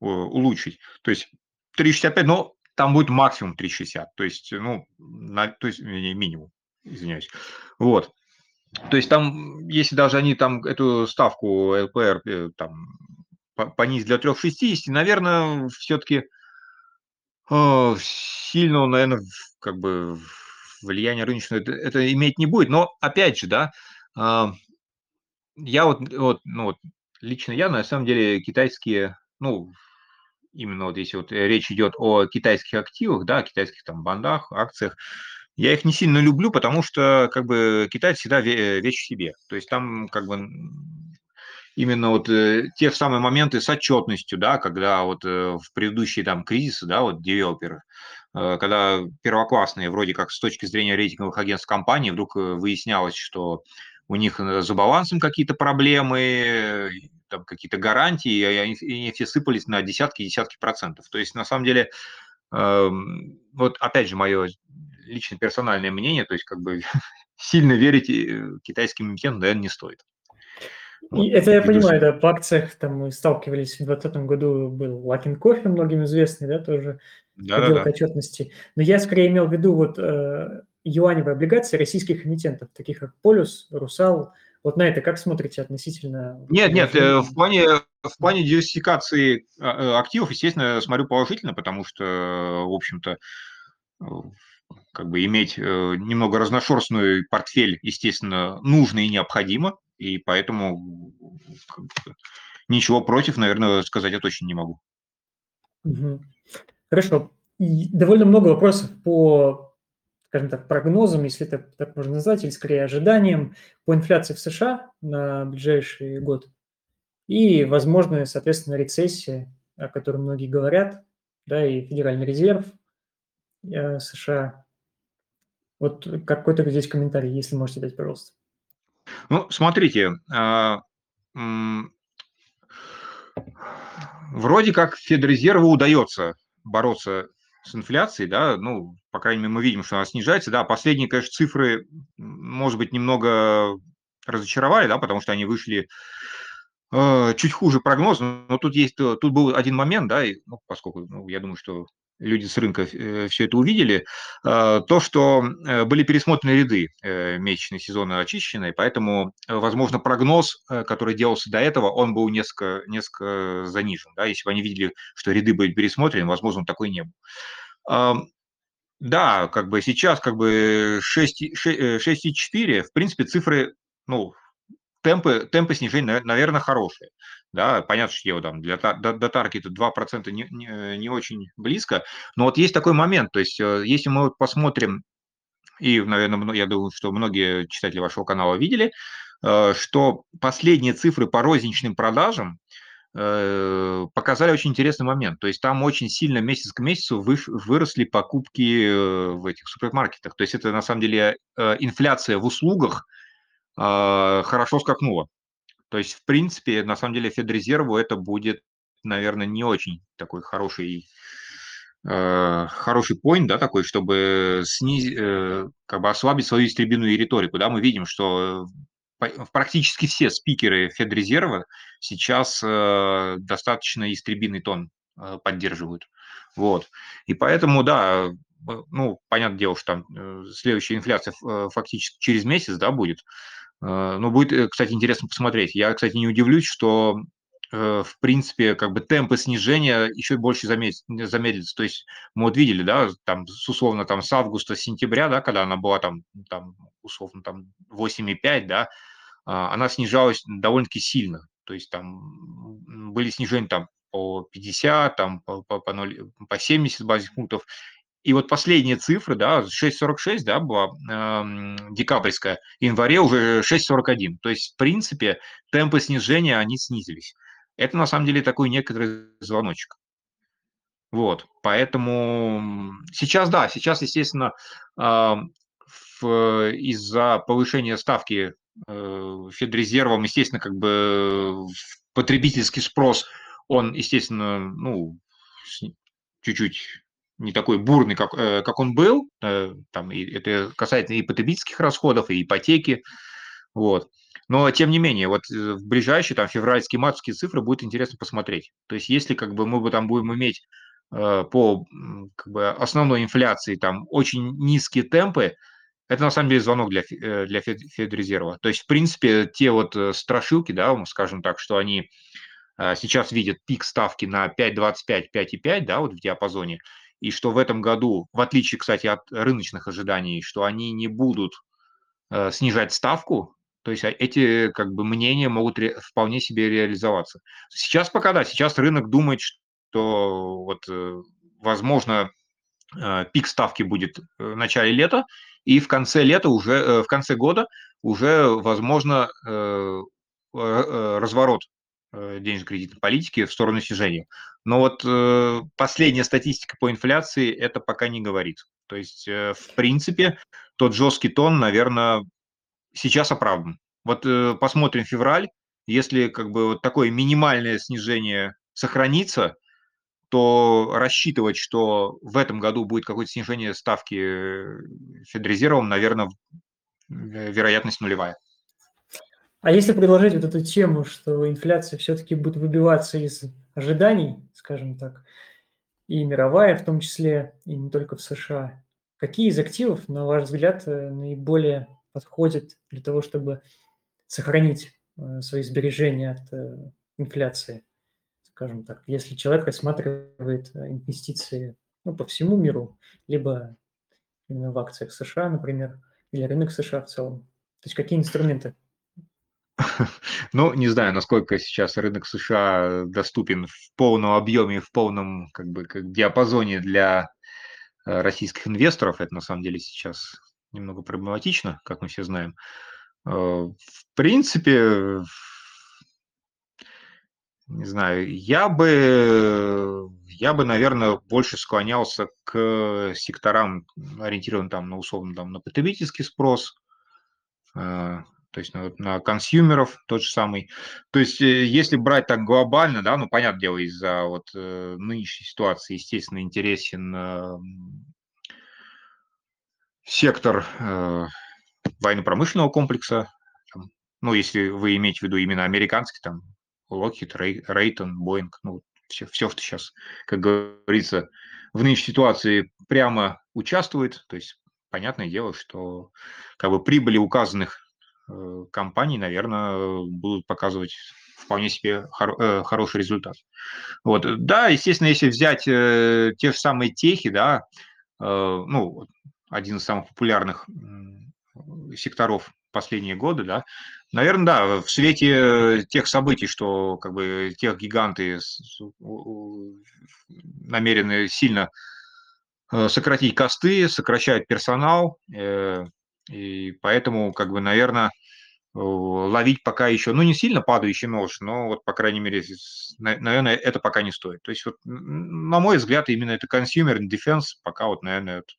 улучшить. То есть 3,65, но там будет максимум 3,60. То есть, ну, на, то есть минимум, извиняюсь. Вот. То есть там, если даже они там эту ставку ЛПР э, там понизить для 3,60, наверное, все-таки э, сильного, наверное, как бы влияния рыночного это, это иметь не будет. Но опять же, да, э, я вот, вот, ну вот, лично я, на самом деле, китайские, ну, именно вот если вот э, речь идет о китайских активах, да, китайских там бандах, акциях, я их не сильно люблю, потому что как бы Китай всегда вещь в себе. То есть там как бы именно вот э, те самые моменты с отчетностью, да, когда вот э, в предыдущие там кризисы, да, вот девелоперы, э, когда первоклассные вроде как с точки зрения рейтинговых агентств компании вдруг э, выяснялось, что у них э, за балансом какие-то проблемы, там какие-то гарантии, и они, и они все сыпались на десятки десятки процентов. То есть, на самом деле, э, вот опять же, мое лично персональное мнение, то есть, как бы сильно верить э, китайским эмитентам, наверное, не стоит. Вот, это я понимаю, да, в акциях там мы сталкивались в 2020 году, был Лакин Кофе, многим известный, да, тоже да, да, да. отчетности. Но я скорее имел в виду вот э, юаневые облигации российских эмитентов, таких как Полюс, Русал, вот на это как смотрите относительно? Нет, нет, э, в плане, в плане диверсификации а, э, активов, естественно, смотрю положительно, потому что, в общем-то, как бы иметь э, немного разношерстный портфель, естественно, нужно и необходимо, и поэтому как бы, ничего против, наверное, сказать я точно не могу. Хорошо. И довольно много вопросов по, скажем так, прогнозам, если это так можно назвать, или скорее ожиданиям по инфляции в США на ближайший год и, возможно, соответственно, рецессия, о которой многие говорят, да, и Федеральный резерв э, США. Вот какой-то здесь комментарий, если можете дать, пожалуйста. Ну, смотрите, а, вроде как Федрезерву удается бороться с инфляцией, да, ну, по крайней мере, мы видим, что она снижается, да, последние, конечно, цифры, может быть, немного разочаровали, да, потому что они вышли э, чуть хуже прогноза, но тут есть, тут был один момент, да, и, ну, поскольку, ну, я думаю, что люди с рынка э, все это увидели, э, то, что э, были пересмотрены ряды месячные сезона очищенные, поэтому, возможно, прогноз, который делался до этого, он был несколько, несколько занижен. Да? Если бы они видели, что ряды были пересмотрены, возможно, такой не был. Да, как бы сейчас как бы 6,4, в принципе, цифры, ну, темпы, темпы снижения, наверное, хорошие. Да, понятно, что его там для, до, до таргета 2% не, не, не очень близко, но вот есть такой момент, то есть э, если мы посмотрим, и, наверное, я думаю, что многие читатели вашего канала видели, э, что последние цифры по розничным продажам э, показали очень интересный момент. То есть там очень сильно месяц к месяцу выросли покупки в этих супермаркетах. То есть это на самом деле инфляция в услугах хорошо скакнула. То есть, в принципе, на самом деле Федрезерву это будет, наверное, не очень такой хороший э, хороший point, да, такой, чтобы снизить, э, как бы ослабить свою истребиную риторику, да, мы видим, что практически все спикеры Федрезерва сейчас э, достаточно истребиный тон поддерживают, вот, и поэтому, да, ну, понятное дело, что там следующая инфляция фактически через месяц, да, будет, а, ну, будет, э, кстати, интересно посмотреть. Я, кстати, не удивлюсь, что э, в принципе, как бы темпы снижения еще больше замедлятся. То есть мы вот видели, да, там, условно, там, с августа, сентября, да, когда она была там, там условно, там, 8,5, да, а, она снижалась довольно-таки сильно. То есть там были снижения там по 50, там по, по, по, 0, по 70 базисных пунктов. И вот последние цифры, да, 6,46, да, была э, декабрьская, в январе уже 6,41. То есть, в принципе, темпы снижения, они снизились. Это, на самом деле, такой некоторый звоночек. Вот, поэтому сейчас, да, сейчас, естественно, э, из-за повышения ставки э, Федрезервом, естественно, как бы потребительский спрос, он, естественно, ну, чуть-чуть не такой бурный, как, э, как он был. Э, там, и это касается и потребительских расходов, и ипотеки. Вот. Но, тем не менее, вот э, в ближайшие там февральские матовские цифры будет интересно посмотреть. То есть, если как бы мы там будем иметь по как бы, основной инфляции там очень низкие темпы, это на самом деле звонок для, для Федрезерва. То есть, в принципе, те вот страшилки, да, скажем так, что они сейчас видят пик ставки на 5,25, 5,5, да, вот в диапазоне, и что в этом году, в отличие, кстати, от рыночных ожиданий, что они не будут э, снижать ставку, то есть а, эти как бы мнения могут ре, вполне себе реализоваться. Сейчас пока да, сейчас рынок думает, что вот э, возможно э, пик ставки будет в начале лета, и в конце лета уже, э, в конце года уже возможно э, э, разворот Э, денежно-кредитной политики в сторону снижения. Но вот э, последняя статистика по инфляции это пока не говорит. То есть, э, в принципе, тот жесткий тон, наверное, сейчас оправдан. Вот э, посмотрим февраль. Если как бы вот такое минимальное снижение сохранится, то рассчитывать, что в этом году будет какое-то снижение ставки э, Федрезервом, наверное, вероятность нулевая. А если предложить вот эту тему, что инфляция все-таки будет выбиваться из ожиданий, скажем так, и мировая в том числе, и не только в США, какие из активов, на ваш взгляд, э, наиболее подходят для того, чтобы сохранить э, свои сбережения от э, инфляции, скажем так, если человек рассматривает инвестиции ну, по всему миру, либо именно в акциях США, например, или рынок США в целом? То есть какие инструменты? Ну, не знаю, насколько сейчас рынок США доступен в полном объеме, в полном как бы, как диапазоне для э, российских инвесторов. Это на самом деле сейчас немного проблематично, как мы все знаем. Э, в принципе, не знаю, я бы, я бы, наверное, больше склонялся к секторам, ориентированным там на условно там, на потребительский спрос, э, то есть на, на консюмеров тот же самый. То есть э, если брать так глобально, да, ну, понятное дело, из-за вот э, нынешней ситуации, естественно, интересен э, сектор э, военно-промышленного комплекса, ну, если вы имеете в виду именно американский, там, Lockheed, Raytheon, Boeing, ну, все, все, что сейчас, как говорится, в нынешней ситуации прямо участвует, то есть понятное дело, что как бы прибыли указанных Э, компаний, наверное, будут показывать вполне себе хор- э, хороший результат. Вот. Да, естественно, если взять э, те же самые техи, да, э, ну, один из самых популярных секторов последние годы, да, наверное, да, в свете тех событий, что как бы тех гиганты намерены сильно э, сократить косты, сокращают персонал, э, и поэтому, как бы, наверное, ловить пока еще, ну, не сильно падающий нож, но вот, по крайней мере, наверное, это пока не стоит. То есть, вот, на мой взгляд, именно это consumer defense пока вот, наверное, это,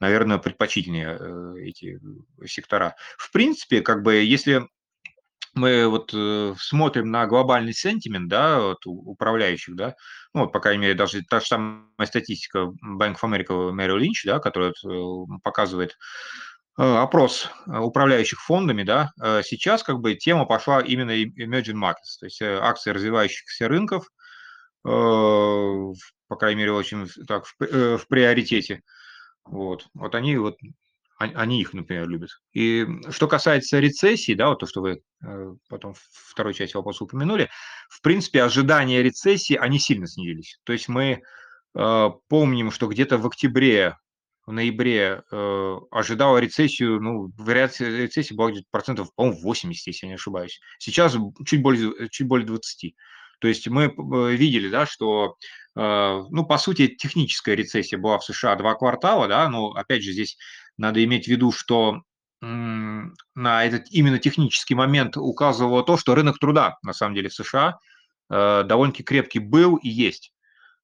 наверное, предпочтительнее э, эти сектора. В принципе, как бы, если мы вот э, смотрим на глобальный сентимент, да, вот, управляющих, да, ну, вот, по крайней мере, даже та же самая статистика Bank of America Merrill Lynch, да, которая э, показывает Э, опрос э, управляющих фондами, да, э, сейчас как бы тема пошла именно emerging markets, то есть акции развивающихся рынков, по крайней мере, очень так в, приоритете. Вот, вот они вот они их, например, любят. И что касается рецессии, да, вот то, что вы потом в второй части вопроса упомянули, в принципе, ожидания рецессии, они сильно снизились. То есть мы помним, что где-то в октябре в ноябре э, ожидала рецессию, ну, вариация рецессии была где-то процентов, по-моему, 80, если я не ошибаюсь. Сейчас чуть более, чуть более 20. То есть мы э, видели, да, что, э, ну, по сути, техническая рецессия была в США два квартала, да, но, опять же, здесь надо иметь в виду, что на этот именно технический момент указывало то, что рынок труда, на самом деле, в США э, довольно-таки крепкий был и есть.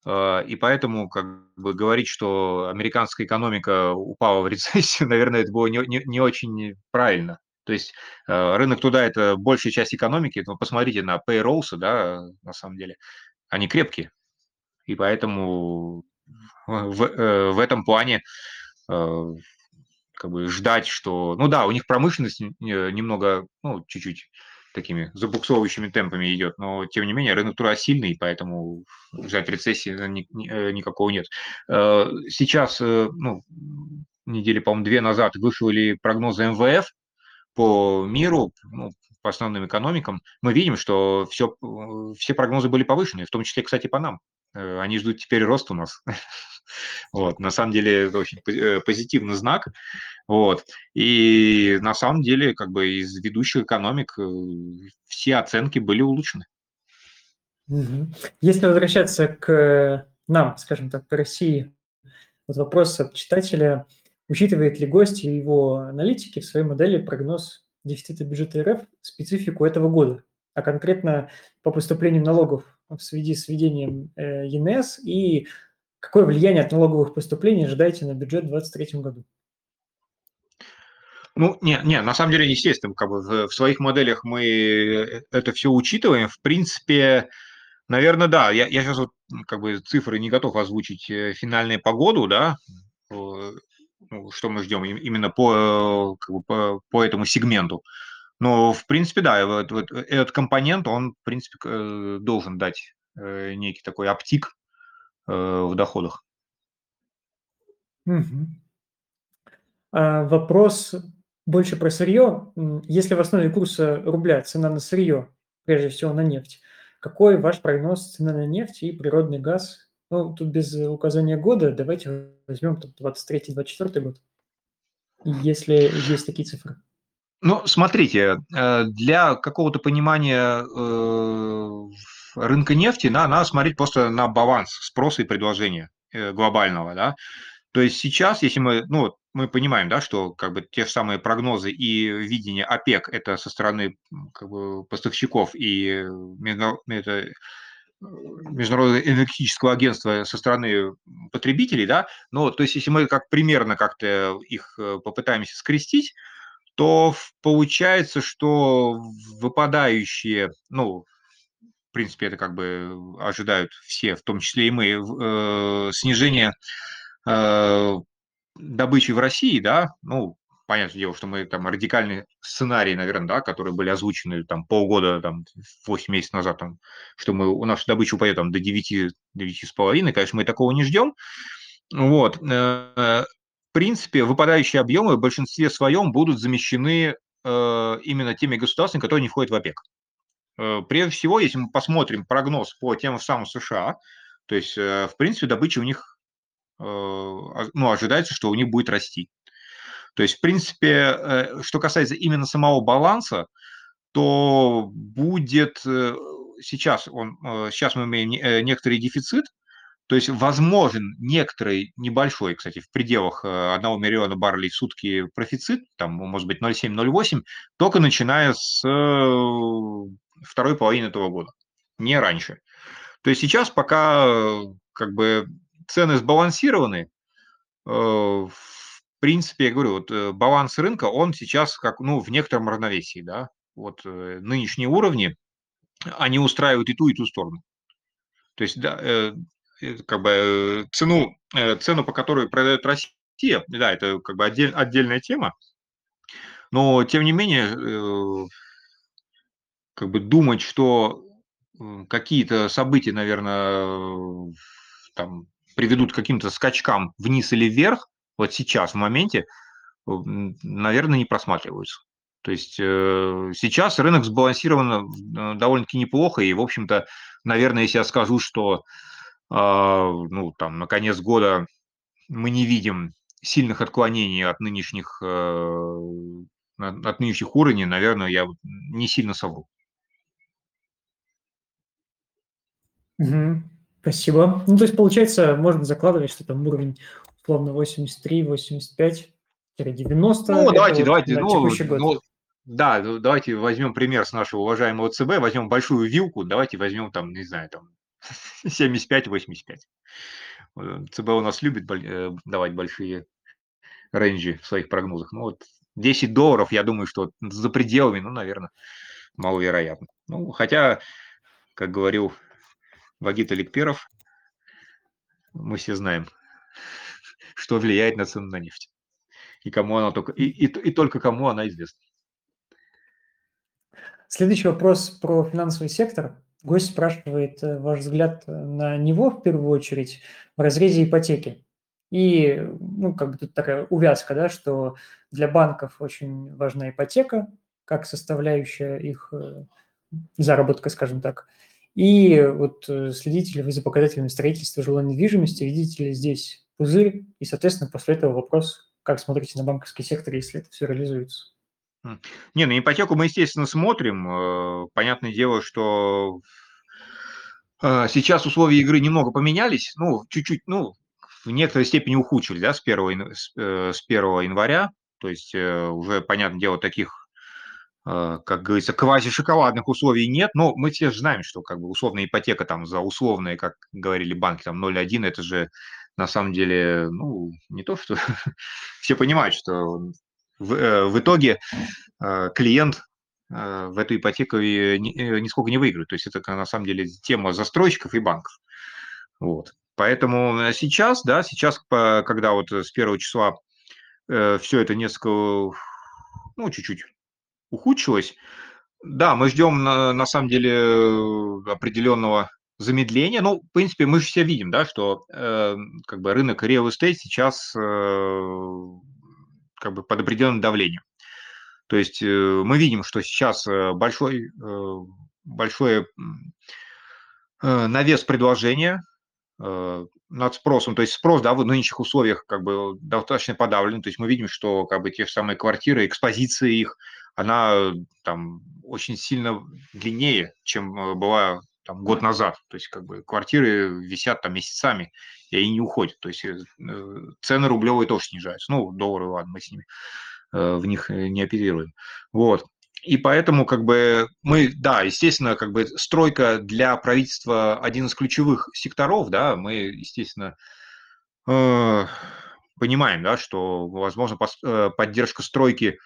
А, и поэтому как бы говорить, что американская экономика упала в рецессию, наверное, это было не, не, не очень правильно. То есть а, рынок туда – это большая часть экономики, но посмотрите на payrolls, да, на самом деле, они крепкие. И поэтому в, э, в этом плане как бы ждать, что... Ну да, у них промышленность немного, ну, чуть-чуть такими забуксовывающими темпами идет, но тем не менее рынок труда сильный, поэтому ждать рецессии ни, ни, э, никакого нет. Э, сейчас, э, ну, недели, по-моему, две назад вышли прогнозы МВФ по миру, ну, по основным экономикам, мы видим, что все, все прогнозы были повышены, в том числе, кстати, по нам. Они ждут теперь рост у нас. Вот, на самом деле это очень позитивный знак. Вот. И на самом деле, как бы из ведущих экономик э, все оценки были улучшены. Если возвращаться к нам, скажем так, к России, вот вопрос от читателя, учитывает ли гость и его аналитики в своей модели прогноз дефицита бюджета РФ специфику этого года, а конкретно по поступлению налогов в связи с введением э, ЕНС и какое влияние от налоговых поступлений ожидаете на бюджет в 2023 году? Ну, не, не, на самом деле, естественно, как бы в, в своих моделях мы э, это все учитываем. В принципе, наверное, да. Я, я сейчас вот как бы цифры не готов озвучить э, финальную погоду, да, ну, что мы ждем именно по, как бы, по, по этому сегменту. Но, в принципе, да, вот, вот этот компонент, он, в принципе, э, должен дать некий такой оптик в доходах. Угу. А вопрос больше про сырье. Если в основе курса рубля цена на сырье, прежде всего на нефть, какой ваш прогноз цены на нефть и природный газ Ну, тут без указания года, давайте возьмем 23-24 год, если есть такие цифры. Ну, смотрите, э, для какого-то понимания э, рынка нефти да, надо смотреть просто на баланс спроса и предложения э, глобального, да. То есть сейчас, если мы, ну, мы понимаем, да, что как бы те же самые прогнозы и видение ОПЕК это со стороны как бы, поставщиков и это, Международного энергетического агентства со стороны потребителей, да, ну, то есть если мы как примерно как-то их попытаемся скрестить, то получается, что выпадающие, ну, в принципе, это как бы ожидают все, в том числе и мы, э, снижение э, добычи в России, да, ну, понятное дело, что мы там радикальные сценарии, наверное, да, которые были озвучены там полгода, там, 8 месяцев назад, там, что мы, у нас добыча упадет там до 9, 9,5, конечно, мы такого не ждем. Вот. Э, принципе, выпадающие объемы в большинстве своем будут замещены э, именно теми государствами, которые не входят в ОПЕК. Э, прежде всего, если мы посмотрим прогноз по тем самым США, то есть, в принципе, добыча у них, ну, ожидается, что у них будет расти. То есть, в принципе, что касается именно самого баланса, то будет сейчас, он, сейчас мы имеем некоторый дефицит, то есть возможен некоторый небольшой, кстати, в пределах 1 э, миллиона баррелей в сутки профицит, там, может быть, 0,7-0,8, только начиная с э, второй половины этого года, не раньше. То есть сейчас пока э, как бы цены сбалансированы, в принципе, я говорю, вот баланс рынка, он сейчас как, ну, в некотором равновесии, да, вот нынешние уровни, они устраивают и ту, и ту сторону. То есть, да, как бы э, цену, э, цену, по которой продает Россия, да, это как бы отдель, отдельная тема, но тем не менее, как бы думать, что какие-то события, наверное, там приведут к каким-то скачкам вниз или вверх, вот сейчас, в моменте, наверное, не просматриваются. То есть сейчас рынок сбалансирован довольно-таки неплохо, и, в общем-то, наверное, если я скажу, что ну, там, на конец года мы не видим сильных отклонений от нынешних, э, от нынешних уровней, наверное, я не сильно совру. Угу. Спасибо. Ну, то есть, получается, можно закладывать, что там уровень условно 83, 85, 90. Ну, давайте, давайте, ну, ну, да, давайте возьмем пример с нашего уважаемого ЦБ, возьмем большую вилку, давайте возьмем там, не знаю, там 75-85. ЦБ у нас любит э, давать большие рейнджи в своих прогнозах. Ну вот 10 долларов, я думаю, что за пределами, ну, наверное, маловероятно. Ну, хотя, как говорил Вагит Аликперов, мы все знаем, что влияет на цену на нефть. И кому она только, и, и, и только кому она известна. Следующий вопрос про финансовый сектор. Гость спрашивает э, ваш взгляд э, на него в первую очередь в разрезе ипотеки. И, ну, как бы тут такая увязка, да, что для банков очень важна ипотека, как составляющая их э, заработка, скажем так. И вот следите ли вы за показателями строительства жилой недвижимости, видите ли здесь пузырь, и, соответственно, после этого вопрос, как смотрите на банковский сектор, если это все реализуется. Не, на ипотеку мы, естественно, смотрим. Э, понятное дело, что э, сейчас условия игры немного поменялись, ну, чуть-чуть, ну, в некоторой степени ухудшились, да, с 1, с 1 э, января. То есть уже, понятное дело, таких, как говорится, квази-шоколадных условий нет, но мы все же знаем, что как бы условная ипотека там за условные, как говорили банки, там 0,1, это же на самом деле, ну, не то, что все понимают, что в, э, в итоге э, клиент э, в эту ипотеку нисколько не выиграет. То есть это на самом деле тема застройщиков и банков. Вот. Поэтому сейчас, да, сейчас, когда вот с первого числа все это несколько, ну, чуть-чуть ухудшилось, да, мы ждем на, на самом деле определенного замедления. Ну, в принципе, мы же все видим, да, что э, как бы рынок real estate сейчас э, как бы под определенным давлением. То есть э, мы видим, что сейчас э, большой, э, большой навес предложения над спросом. То есть спрос, да, в нынешних условиях как бы достаточно подавлен. То есть мы видим, что как бы те же самые квартиры, экспозиция их, она там очень сильно длиннее, чем была там, год назад. То есть как бы квартиры висят там месяцами, и они не уходят. То есть э, цены рублевые тоже снижаются. Ну, доллары, ладно, мы с ними в них не оперируем. Вот. И поэтому, как бы, мы, да, естественно, как бы стройка для правительства один из ключевых секторов, да, мы, естественно, э, понимаем, да, что, возможно, э, поддержка стройки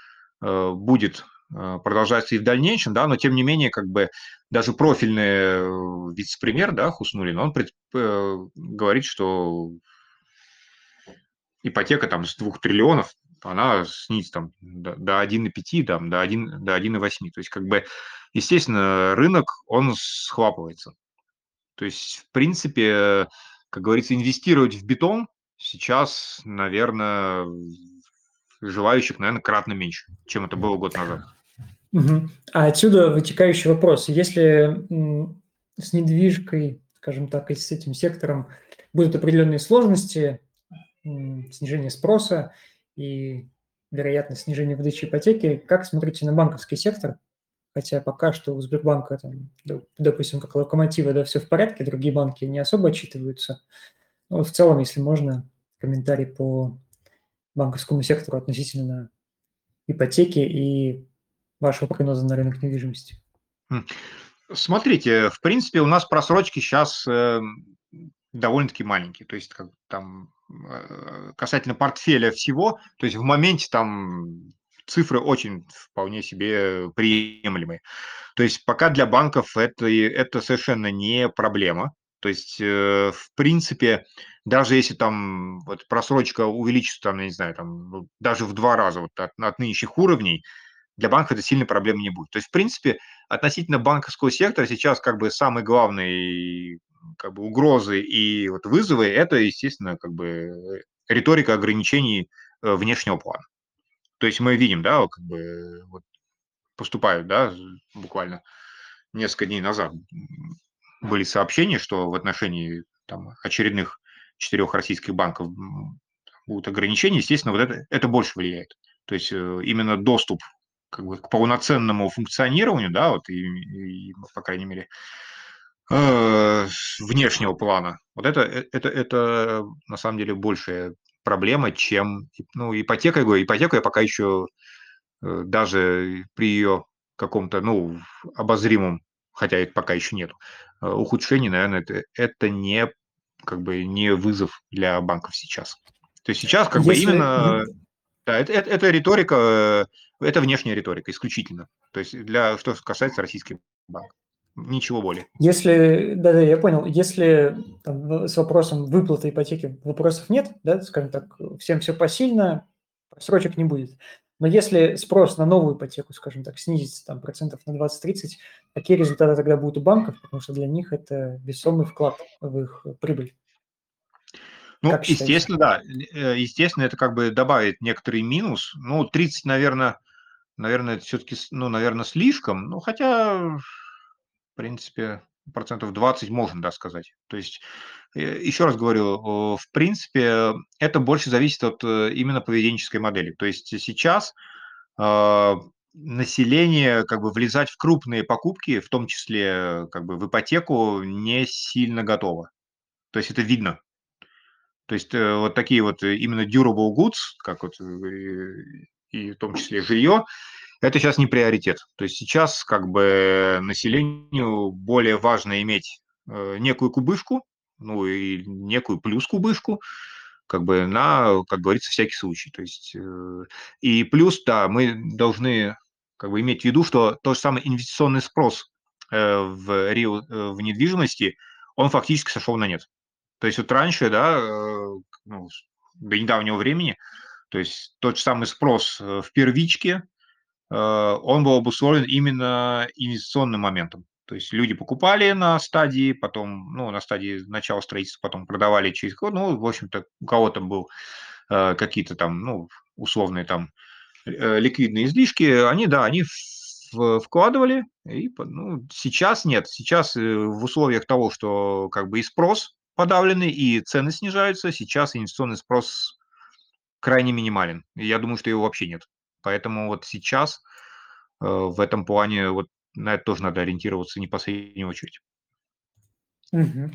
э, будет э, продолжаться и в дальнейшем, да, но тем не менее, как бы, даже профильный э, вице-премьер, да, Хуснулин, он пред, э, говорит, что ипотека там с двух триллионов она снизится там до, до 1,5, там, до, 1, до 1,8. То есть, как бы, естественно, рынок, он схлапывается. То есть, в принципе, как говорится, инвестировать в бетон сейчас, наверное, желающих, наверное, кратно меньше, чем это было год назад. Угу. А отсюда вытекающий вопрос. Если с недвижкой, скажем так, и с этим сектором будут определенные сложности, снижение спроса, и вероятность снижения выдачи ипотеки. Как смотрите на банковский сектор? Хотя пока что у Сбербанка, там, допустим, как локомотива, да, все в порядке, другие банки не особо отчитываются. Но в целом, если можно, комментарий по банковскому сектору относительно ипотеки и вашего прогноза на рынок недвижимости. Смотрите, в принципе, у нас просрочки сейчас э, довольно-таки маленькие. То есть как, там Э, касательно портфеля всего, то есть в моменте там цифры очень вполне себе приемлемые. То есть пока для банков это, это совершенно не проблема. То есть, э, в принципе, даже если там вот просрочка увеличится, там, я не знаю, там, ну, даже в два раза вот от, от нынешних уровней, для банка это сильной проблемы не будет. То есть, в принципе, относительно банковского сектора сейчас как бы самый главный как бы угрозы и вот вызовы, это, естественно, как бы риторика ограничений э, внешнего плана. То есть мы видим, да, как бы вот поступают, да, буквально несколько дней назад были сообщения, что в отношении там, очередных четырех российских банков будут ограничения, естественно, вот это, это больше влияет. То есть э, именно доступ как бы, к полноценному функционированию, да, вот и, и по крайней мере, Э, внешнего плана. Вот это, э, это, это на самом деле большая проблема, чем ну, ипотека. Я говорю, ипотеку я пока еще э, даже при ее каком-то ну, обозримом, хотя их пока еще нет, ухудшении, наверное, это, это не как бы не вызов для банков сейчас. То есть сейчас как Если... бы именно да, это, это, это риторика, это внешняя риторика исключительно. То есть для что касается российских банков ничего более. Если, да, да, я понял, если там, с вопросом выплаты ипотеки вопросов нет, да, скажем так, всем все посильно, срочек не будет. Но если спрос на новую ипотеку, скажем так, снизится там процентов на 20-30, какие результаты тогда будут у банков, потому что для них это весомый вклад в их прибыль. Ну, как естественно, да. Э, естественно, это как бы добавит некоторый минус. Ну, 30, наверное, наверное, это все-таки, ну, наверное, слишком. Ну, хотя в принципе, процентов 20 можно, да, сказать. То есть, э, еще раз говорю, в принципе, это больше зависит от э, именно поведенческой модели. То есть сейчас э, население как бы влезать в крупные покупки, в том числе как бы в ипотеку, не сильно готово. То есть это видно. То есть вот такие вот именно durable goods, как вот и в том числе жилье, это сейчас не приоритет. То есть сейчас как бы населению более важно иметь э, некую кубышку, ну и некую плюс кубышку, как бы на, как говорится, всякий случай. То есть э, и плюс, да, мы должны как бы иметь в виду, что тот же самый инвестиционный спрос э, в, Рио, в недвижимости, он фактически сошел на нет. То есть вот раньше, да, ну, до недавнего времени, то есть тот же самый спрос в первичке, Э, он был обусловлен именно инвестиционным моментом. То есть люди покупали на стадии, потом, ну, на стадии начала строительства, потом продавали через год. Ну, в общем-то, у кого-то был э, какие-то там, ну, условные там э, ликвидные излишки, они, да, они вкладывали, и ну, сейчас нет. Сейчас в условиях того, что как бы и спрос подавлены, и цены снижаются. Сейчас инвестиционный спрос крайне минимален. И я думаю, что его вообще нет. Поэтому вот сейчас э, в этом плане вот на это тоже надо ориентироваться не в последнюю очередь. Угу.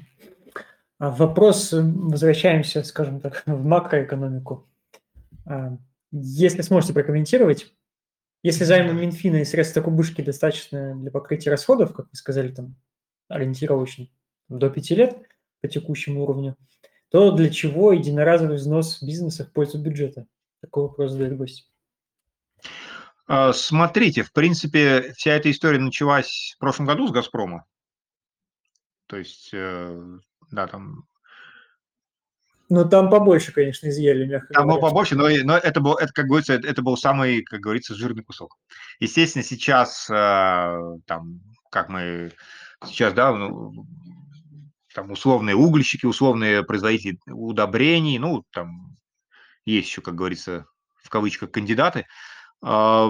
А вопрос, возвращаемся, скажем так, в макроэкономику. А, если сможете прокомментировать, если займы Минфина и средства кубышки достаточно для покрытия расходов, как вы сказали, там ориентировочно до 5 лет по текущему уровню, то для чего единоразовый взнос бизнеса в пользу бюджета? Такой вопрос задает гость. А, смотрите, в принципе, вся эта история началась в прошлом году с «Газпрома». То есть, э, да, там ну, там побольше, конечно, изъяли, мягко Там было побольше, но, но это был, это, как говорится, это был самый, как говорится, жирный кусок. Естественно, сейчас, э, там, как мы сейчас, да, ну, там условные угольщики, условные производители удобрений, ну, там есть еще, как говорится, в кавычках, кандидаты. Э,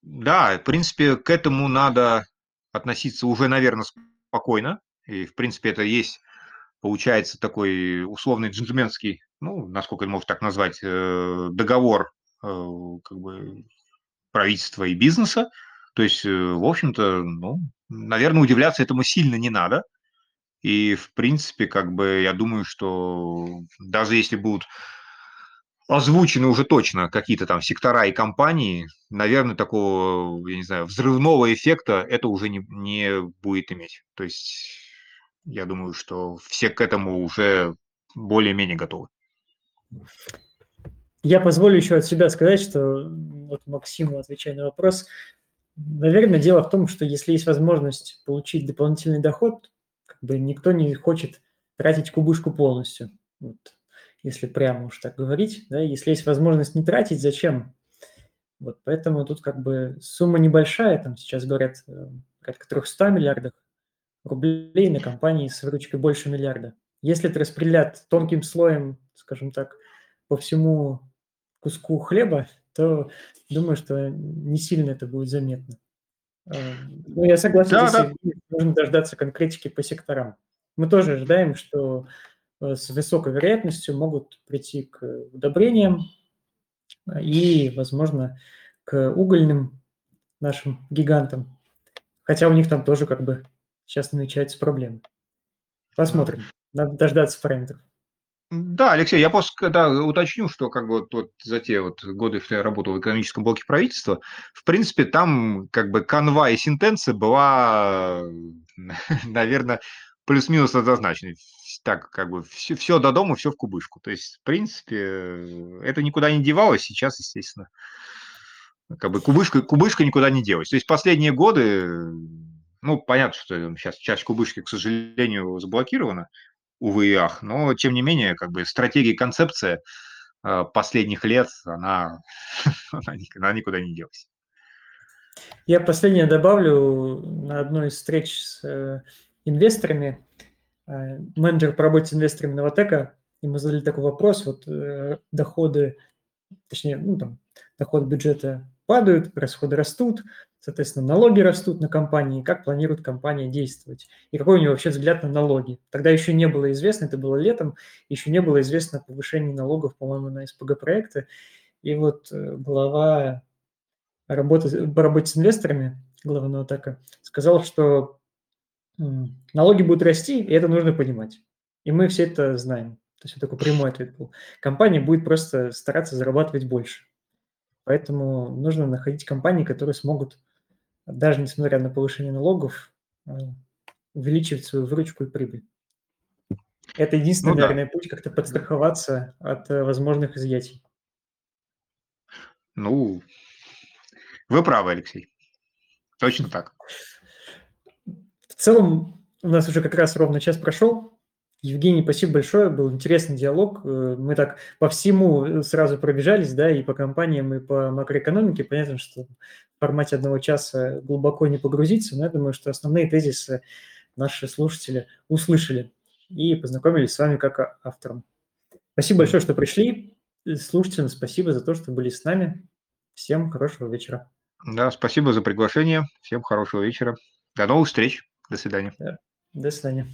да, в принципе, к этому надо относиться уже, наверное, спокойно. И, в принципе, это есть получается такой условный джентльменский, ну, насколько можно так назвать, э, договор э, как бы правительства и бизнеса. То есть, э, в общем-то, ну, наверное, удивляться этому сильно не надо. И, в принципе, как бы я думаю, что даже если будут озвучены уже точно какие-то там сектора и компании, наверное, такого, я не знаю, взрывного эффекта это уже не, не будет иметь. То есть я думаю, что все к этому уже более-менее готовы. Я позволю еще от себя сказать, что вот Максиму, отвечая на вопрос, наверное, дело в том, что если есть возможность получить дополнительный доход, бы никто не хочет тратить кубышку полностью. Вот, если прямо уж так говорить, да, если есть возможность не тратить, зачем? Вот поэтому тут как бы сумма небольшая, там сейчас говорят э, порядка 300 миллиардов, рублей на компании с выручкой больше миллиарда. Если это распределять тонким слоем, скажем так, по всему куску хлеба, то думаю, что не сильно это будет заметно. Но ну, я согласен, да, да. нужно дождаться конкретики по секторам. Мы тоже ожидаем, что э, с высокой вероятностью могут прийти к удобрениям и, возможно, к угольным нашим гигантам. Хотя у них там тоже как бы сейчас намечаются проблемы. Посмотрим. Надо дождаться параметров. Да, Алексей, я просто да, уточню, что как бы вот, за те вот годы, что я работал в экономическом блоке правительства, в принципе, там как бы канва и сентенция была, наверное, плюс-минус однозначной. Так, как бы все, все до дома, все в кубышку. То есть, в принципе, это никуда не девалось. Сейчас, естественно, как бы кубышка, кубышка никуда не делась. То есть, последние годы ну, понятно, что сейчас часть кубышки, к сожалению, заблокирована, увы и ах, но, тем не менее, как бы стратегия и концепция э, последних лет, она, она никуда не делась. Я последнее добавлю на одной из встреч с э, инвесторами, э, менеджер по работе с инвесторами Новотека, ему задали такой вопрос, вот доходы, точнее, ну, там, доход бюджета падают, расходы растут, соответственно, налоги растут на компании, как планирует компания действовать, и какой у нее вообще взгляд на налоги. Тогда еще не было известно, это было летом, еще не было известно о повышении налогов, по-моему, на СПГ-проекты. И вот э, глава работы, по работе с инвесторами, глава Ноутека, сказал, что налоги будут расти, и это нужно понимать. И мы все это знаем. То есть вот такой прямой ответ был. Компания будет просто стараться зарабатывать больше. Поэтому нужно находить компании, которые смогут, даже несмотря на повышение налогов, э, увеличивать свою выручку и прибыль. Это единственный, ну, да. наверное, путь как-то подстраховаться от э, возможных изъятий. Ну, вы правы, Алексей. Точно так. В целом, у нас уже как раз ровно час прошел. Евгений, спасибо большое, был интересный диалог. Э, мы так по всему сразу пробежались, да, и по компаниям, и по макроэкономике. Понятно, что формате одного часа глубоко не погрузиться, но я думаю, что основные тезисы наши слушатели услышали и познакомились с вами как автором. Спасибо большое, что пришли. Слушателям спасибо за то, что были с нами. Всем хорошего вечера. Да, спасибо за приглашение. Всем хорошего вечера. До новых встреч. До свидания. Да. До свидания.